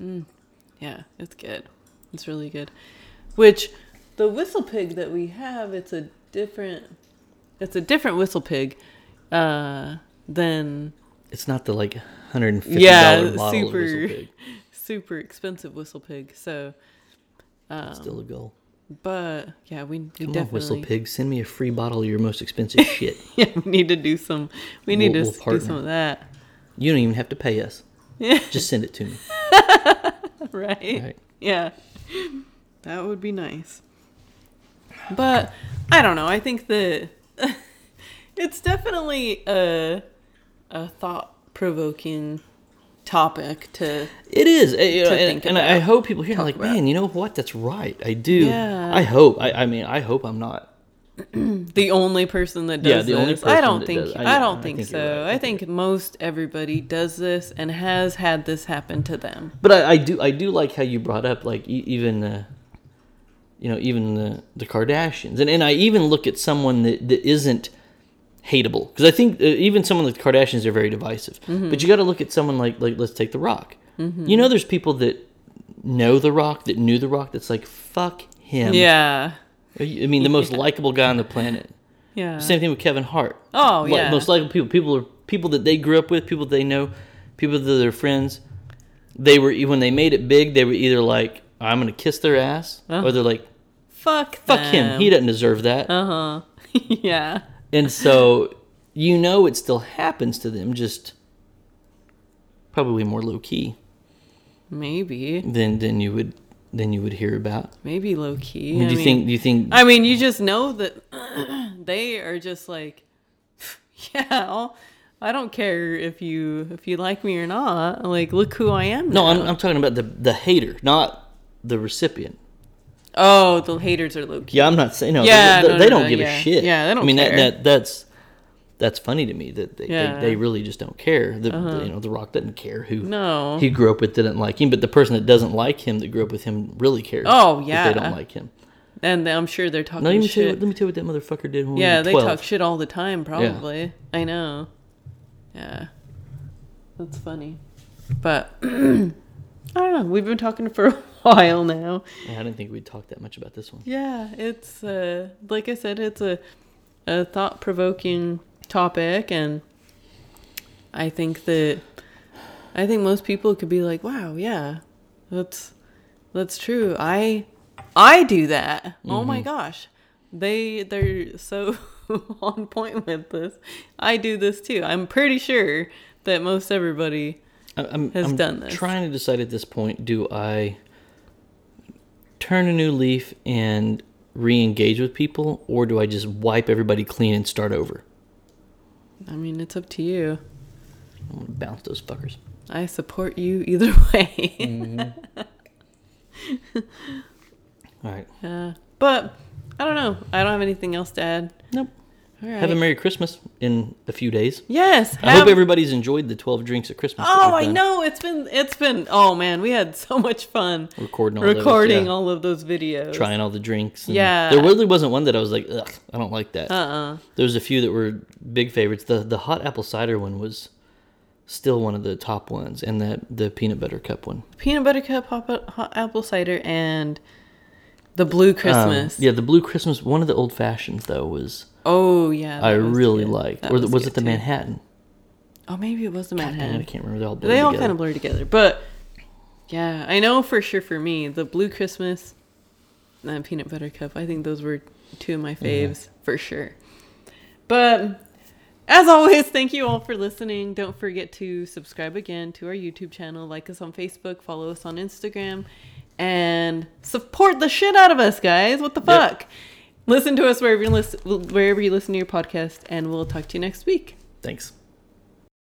"Oh." Yeah, it's good. It's really good. Which the whistle pig that we have, it's a different. It's a different whistle pig, uh, than It's not the like hundred and fifty yeah, dollar bottle of super, Whistle Pig. super expensive whistle pig. So, um, Still a goal. but yeah, we, we Come on, definitely Whistle Pig, send me a free bottle of your most expensive shit. yeah we need to do some. We need We'll- to we'll do some of that. You don't even have to pay us. Yeah, Just send it to me. right. Right. Yeah. That would be nice. But I don't know. I think that it's definitely a a thought provoking topic to It is, uh, you know, and, and I hope people hear like, about. man, you know what? That's right. I do. Yeah. I hope. I, I mean, I hope I'm not. the only person that does Yeah, the only this. I don't think I- I, don't I think, think so. right. I think think most everybody does this and has had this happen to them. But I, I do. I do like how you brought up like even, uh, you know, even the the Kardashians, and and I even look at someone that, that isn't hateable because I think uh, even someone like the Kardashians are very divisive. Mm-hmm. But you got to look at someone like like let's take The Rock. You know, there's people that know The Rock that knew The Rock that's like fuck him. Yeah. I mean, the most likable guy on the planet. Yeah. Same thing with Kevin Hart. Oh, Like, yeah. most likable people. People are people that they grew up with, people they know, people that they're friends. They were when they made it big. They were either like, "I'm gonna kiss their ass," or they're like, Fuck "Fuck him. He doesn't deserve that." Uh-huh. yeah. and so you know it still happens to them, just probably more low key Maybe. than than you would than you would hear about. Maybe low key. I mean, do you mean- think? Do you think? I mean, you just know that they are just like, yeah, I'll, I don't care if you if you like me or not. Like, look who I am. no, I'm. I'm talking about the the hater, not the recipient. oh, the haters are low key. Yeah, I'm not saying no. Yeah, they, no, they no, don't no, give yeah. a shit. Yeah, they don't I mean, care. That, that that's that's funny to me that they, Yeah. Uh-huh. they, they really just don't care. The, the- you know, The Rock doesn't care who No. he grew up with didn't like him, but the person that doesn't like him that grew up with him really cares. Oh, yeah. they don't like him. and I'm sure they're talking No, let me tell you. What, let me tell you what that motherfucker did when yeah, we they 12. talk shit all the time. Probably. I know. Yeah. That's funny. But I don't know. We've been talking for a while now. Yeah, I didn't think we'd talk that much about this one. Yeah, it's uh, like I said, it's a a thought provoking topic, and I think that I think most people could be like, "Wow, yeah, that's that's true. I I do that. Oh my mm-hmm. gosh, they they're so on point with this. I do this too. I'm pretty sure that most everybody. I'm, Has I'm done this. trying to decide at this point: do I turn a new leaf and re-engage with people, or do I just wipe everybody clean and start over? I mean, it's up to you. I'm gonna bounce those fuckers. I support you either way. Mm-hmm. All right. Uh, but I don't know. I don't have anything else to add. Nope. Right. Have a Merry Christmas in a few days. yes. I hope everybody's enjoyed the 12 drinks at Christmas. Oh, I know. It's been. It's been. Oh man, we had so much fun Recording all recording those, yeah. all of those videos. trying all the drinks. and Yeah. There really wasn't one that I was like, ugh, I don't like that. Uh. uh There was a few that were big favorites. The the hot apple cider one was still one of the top ones, and that the peanut butter cup one. Peanut butter cup, hot, hot apple cider, and the blue Um, Christmas. yeah, the blue Christmas. One of the old fashions though was Oh yeah. I really good. liked. That or the, was, it the too. Manhattan? Oh, maybe it was the Dang it, I can't remember. They all They all together. kind of blur together, but yeah, I know for sure for me the blue Christmas and peanut butter cup. I think those were two of my Mm-hmm. faves for sure. But as always, thank you all for listening. Don't forget to subscribe again to our YouTube channel, like us on Facebook, follow us on Instagram, and support the shit out of us, guys. What the Yep. Listen to us wherever you listen, wherever you listen to your podcast, and we'll talk to you next week. Thanks.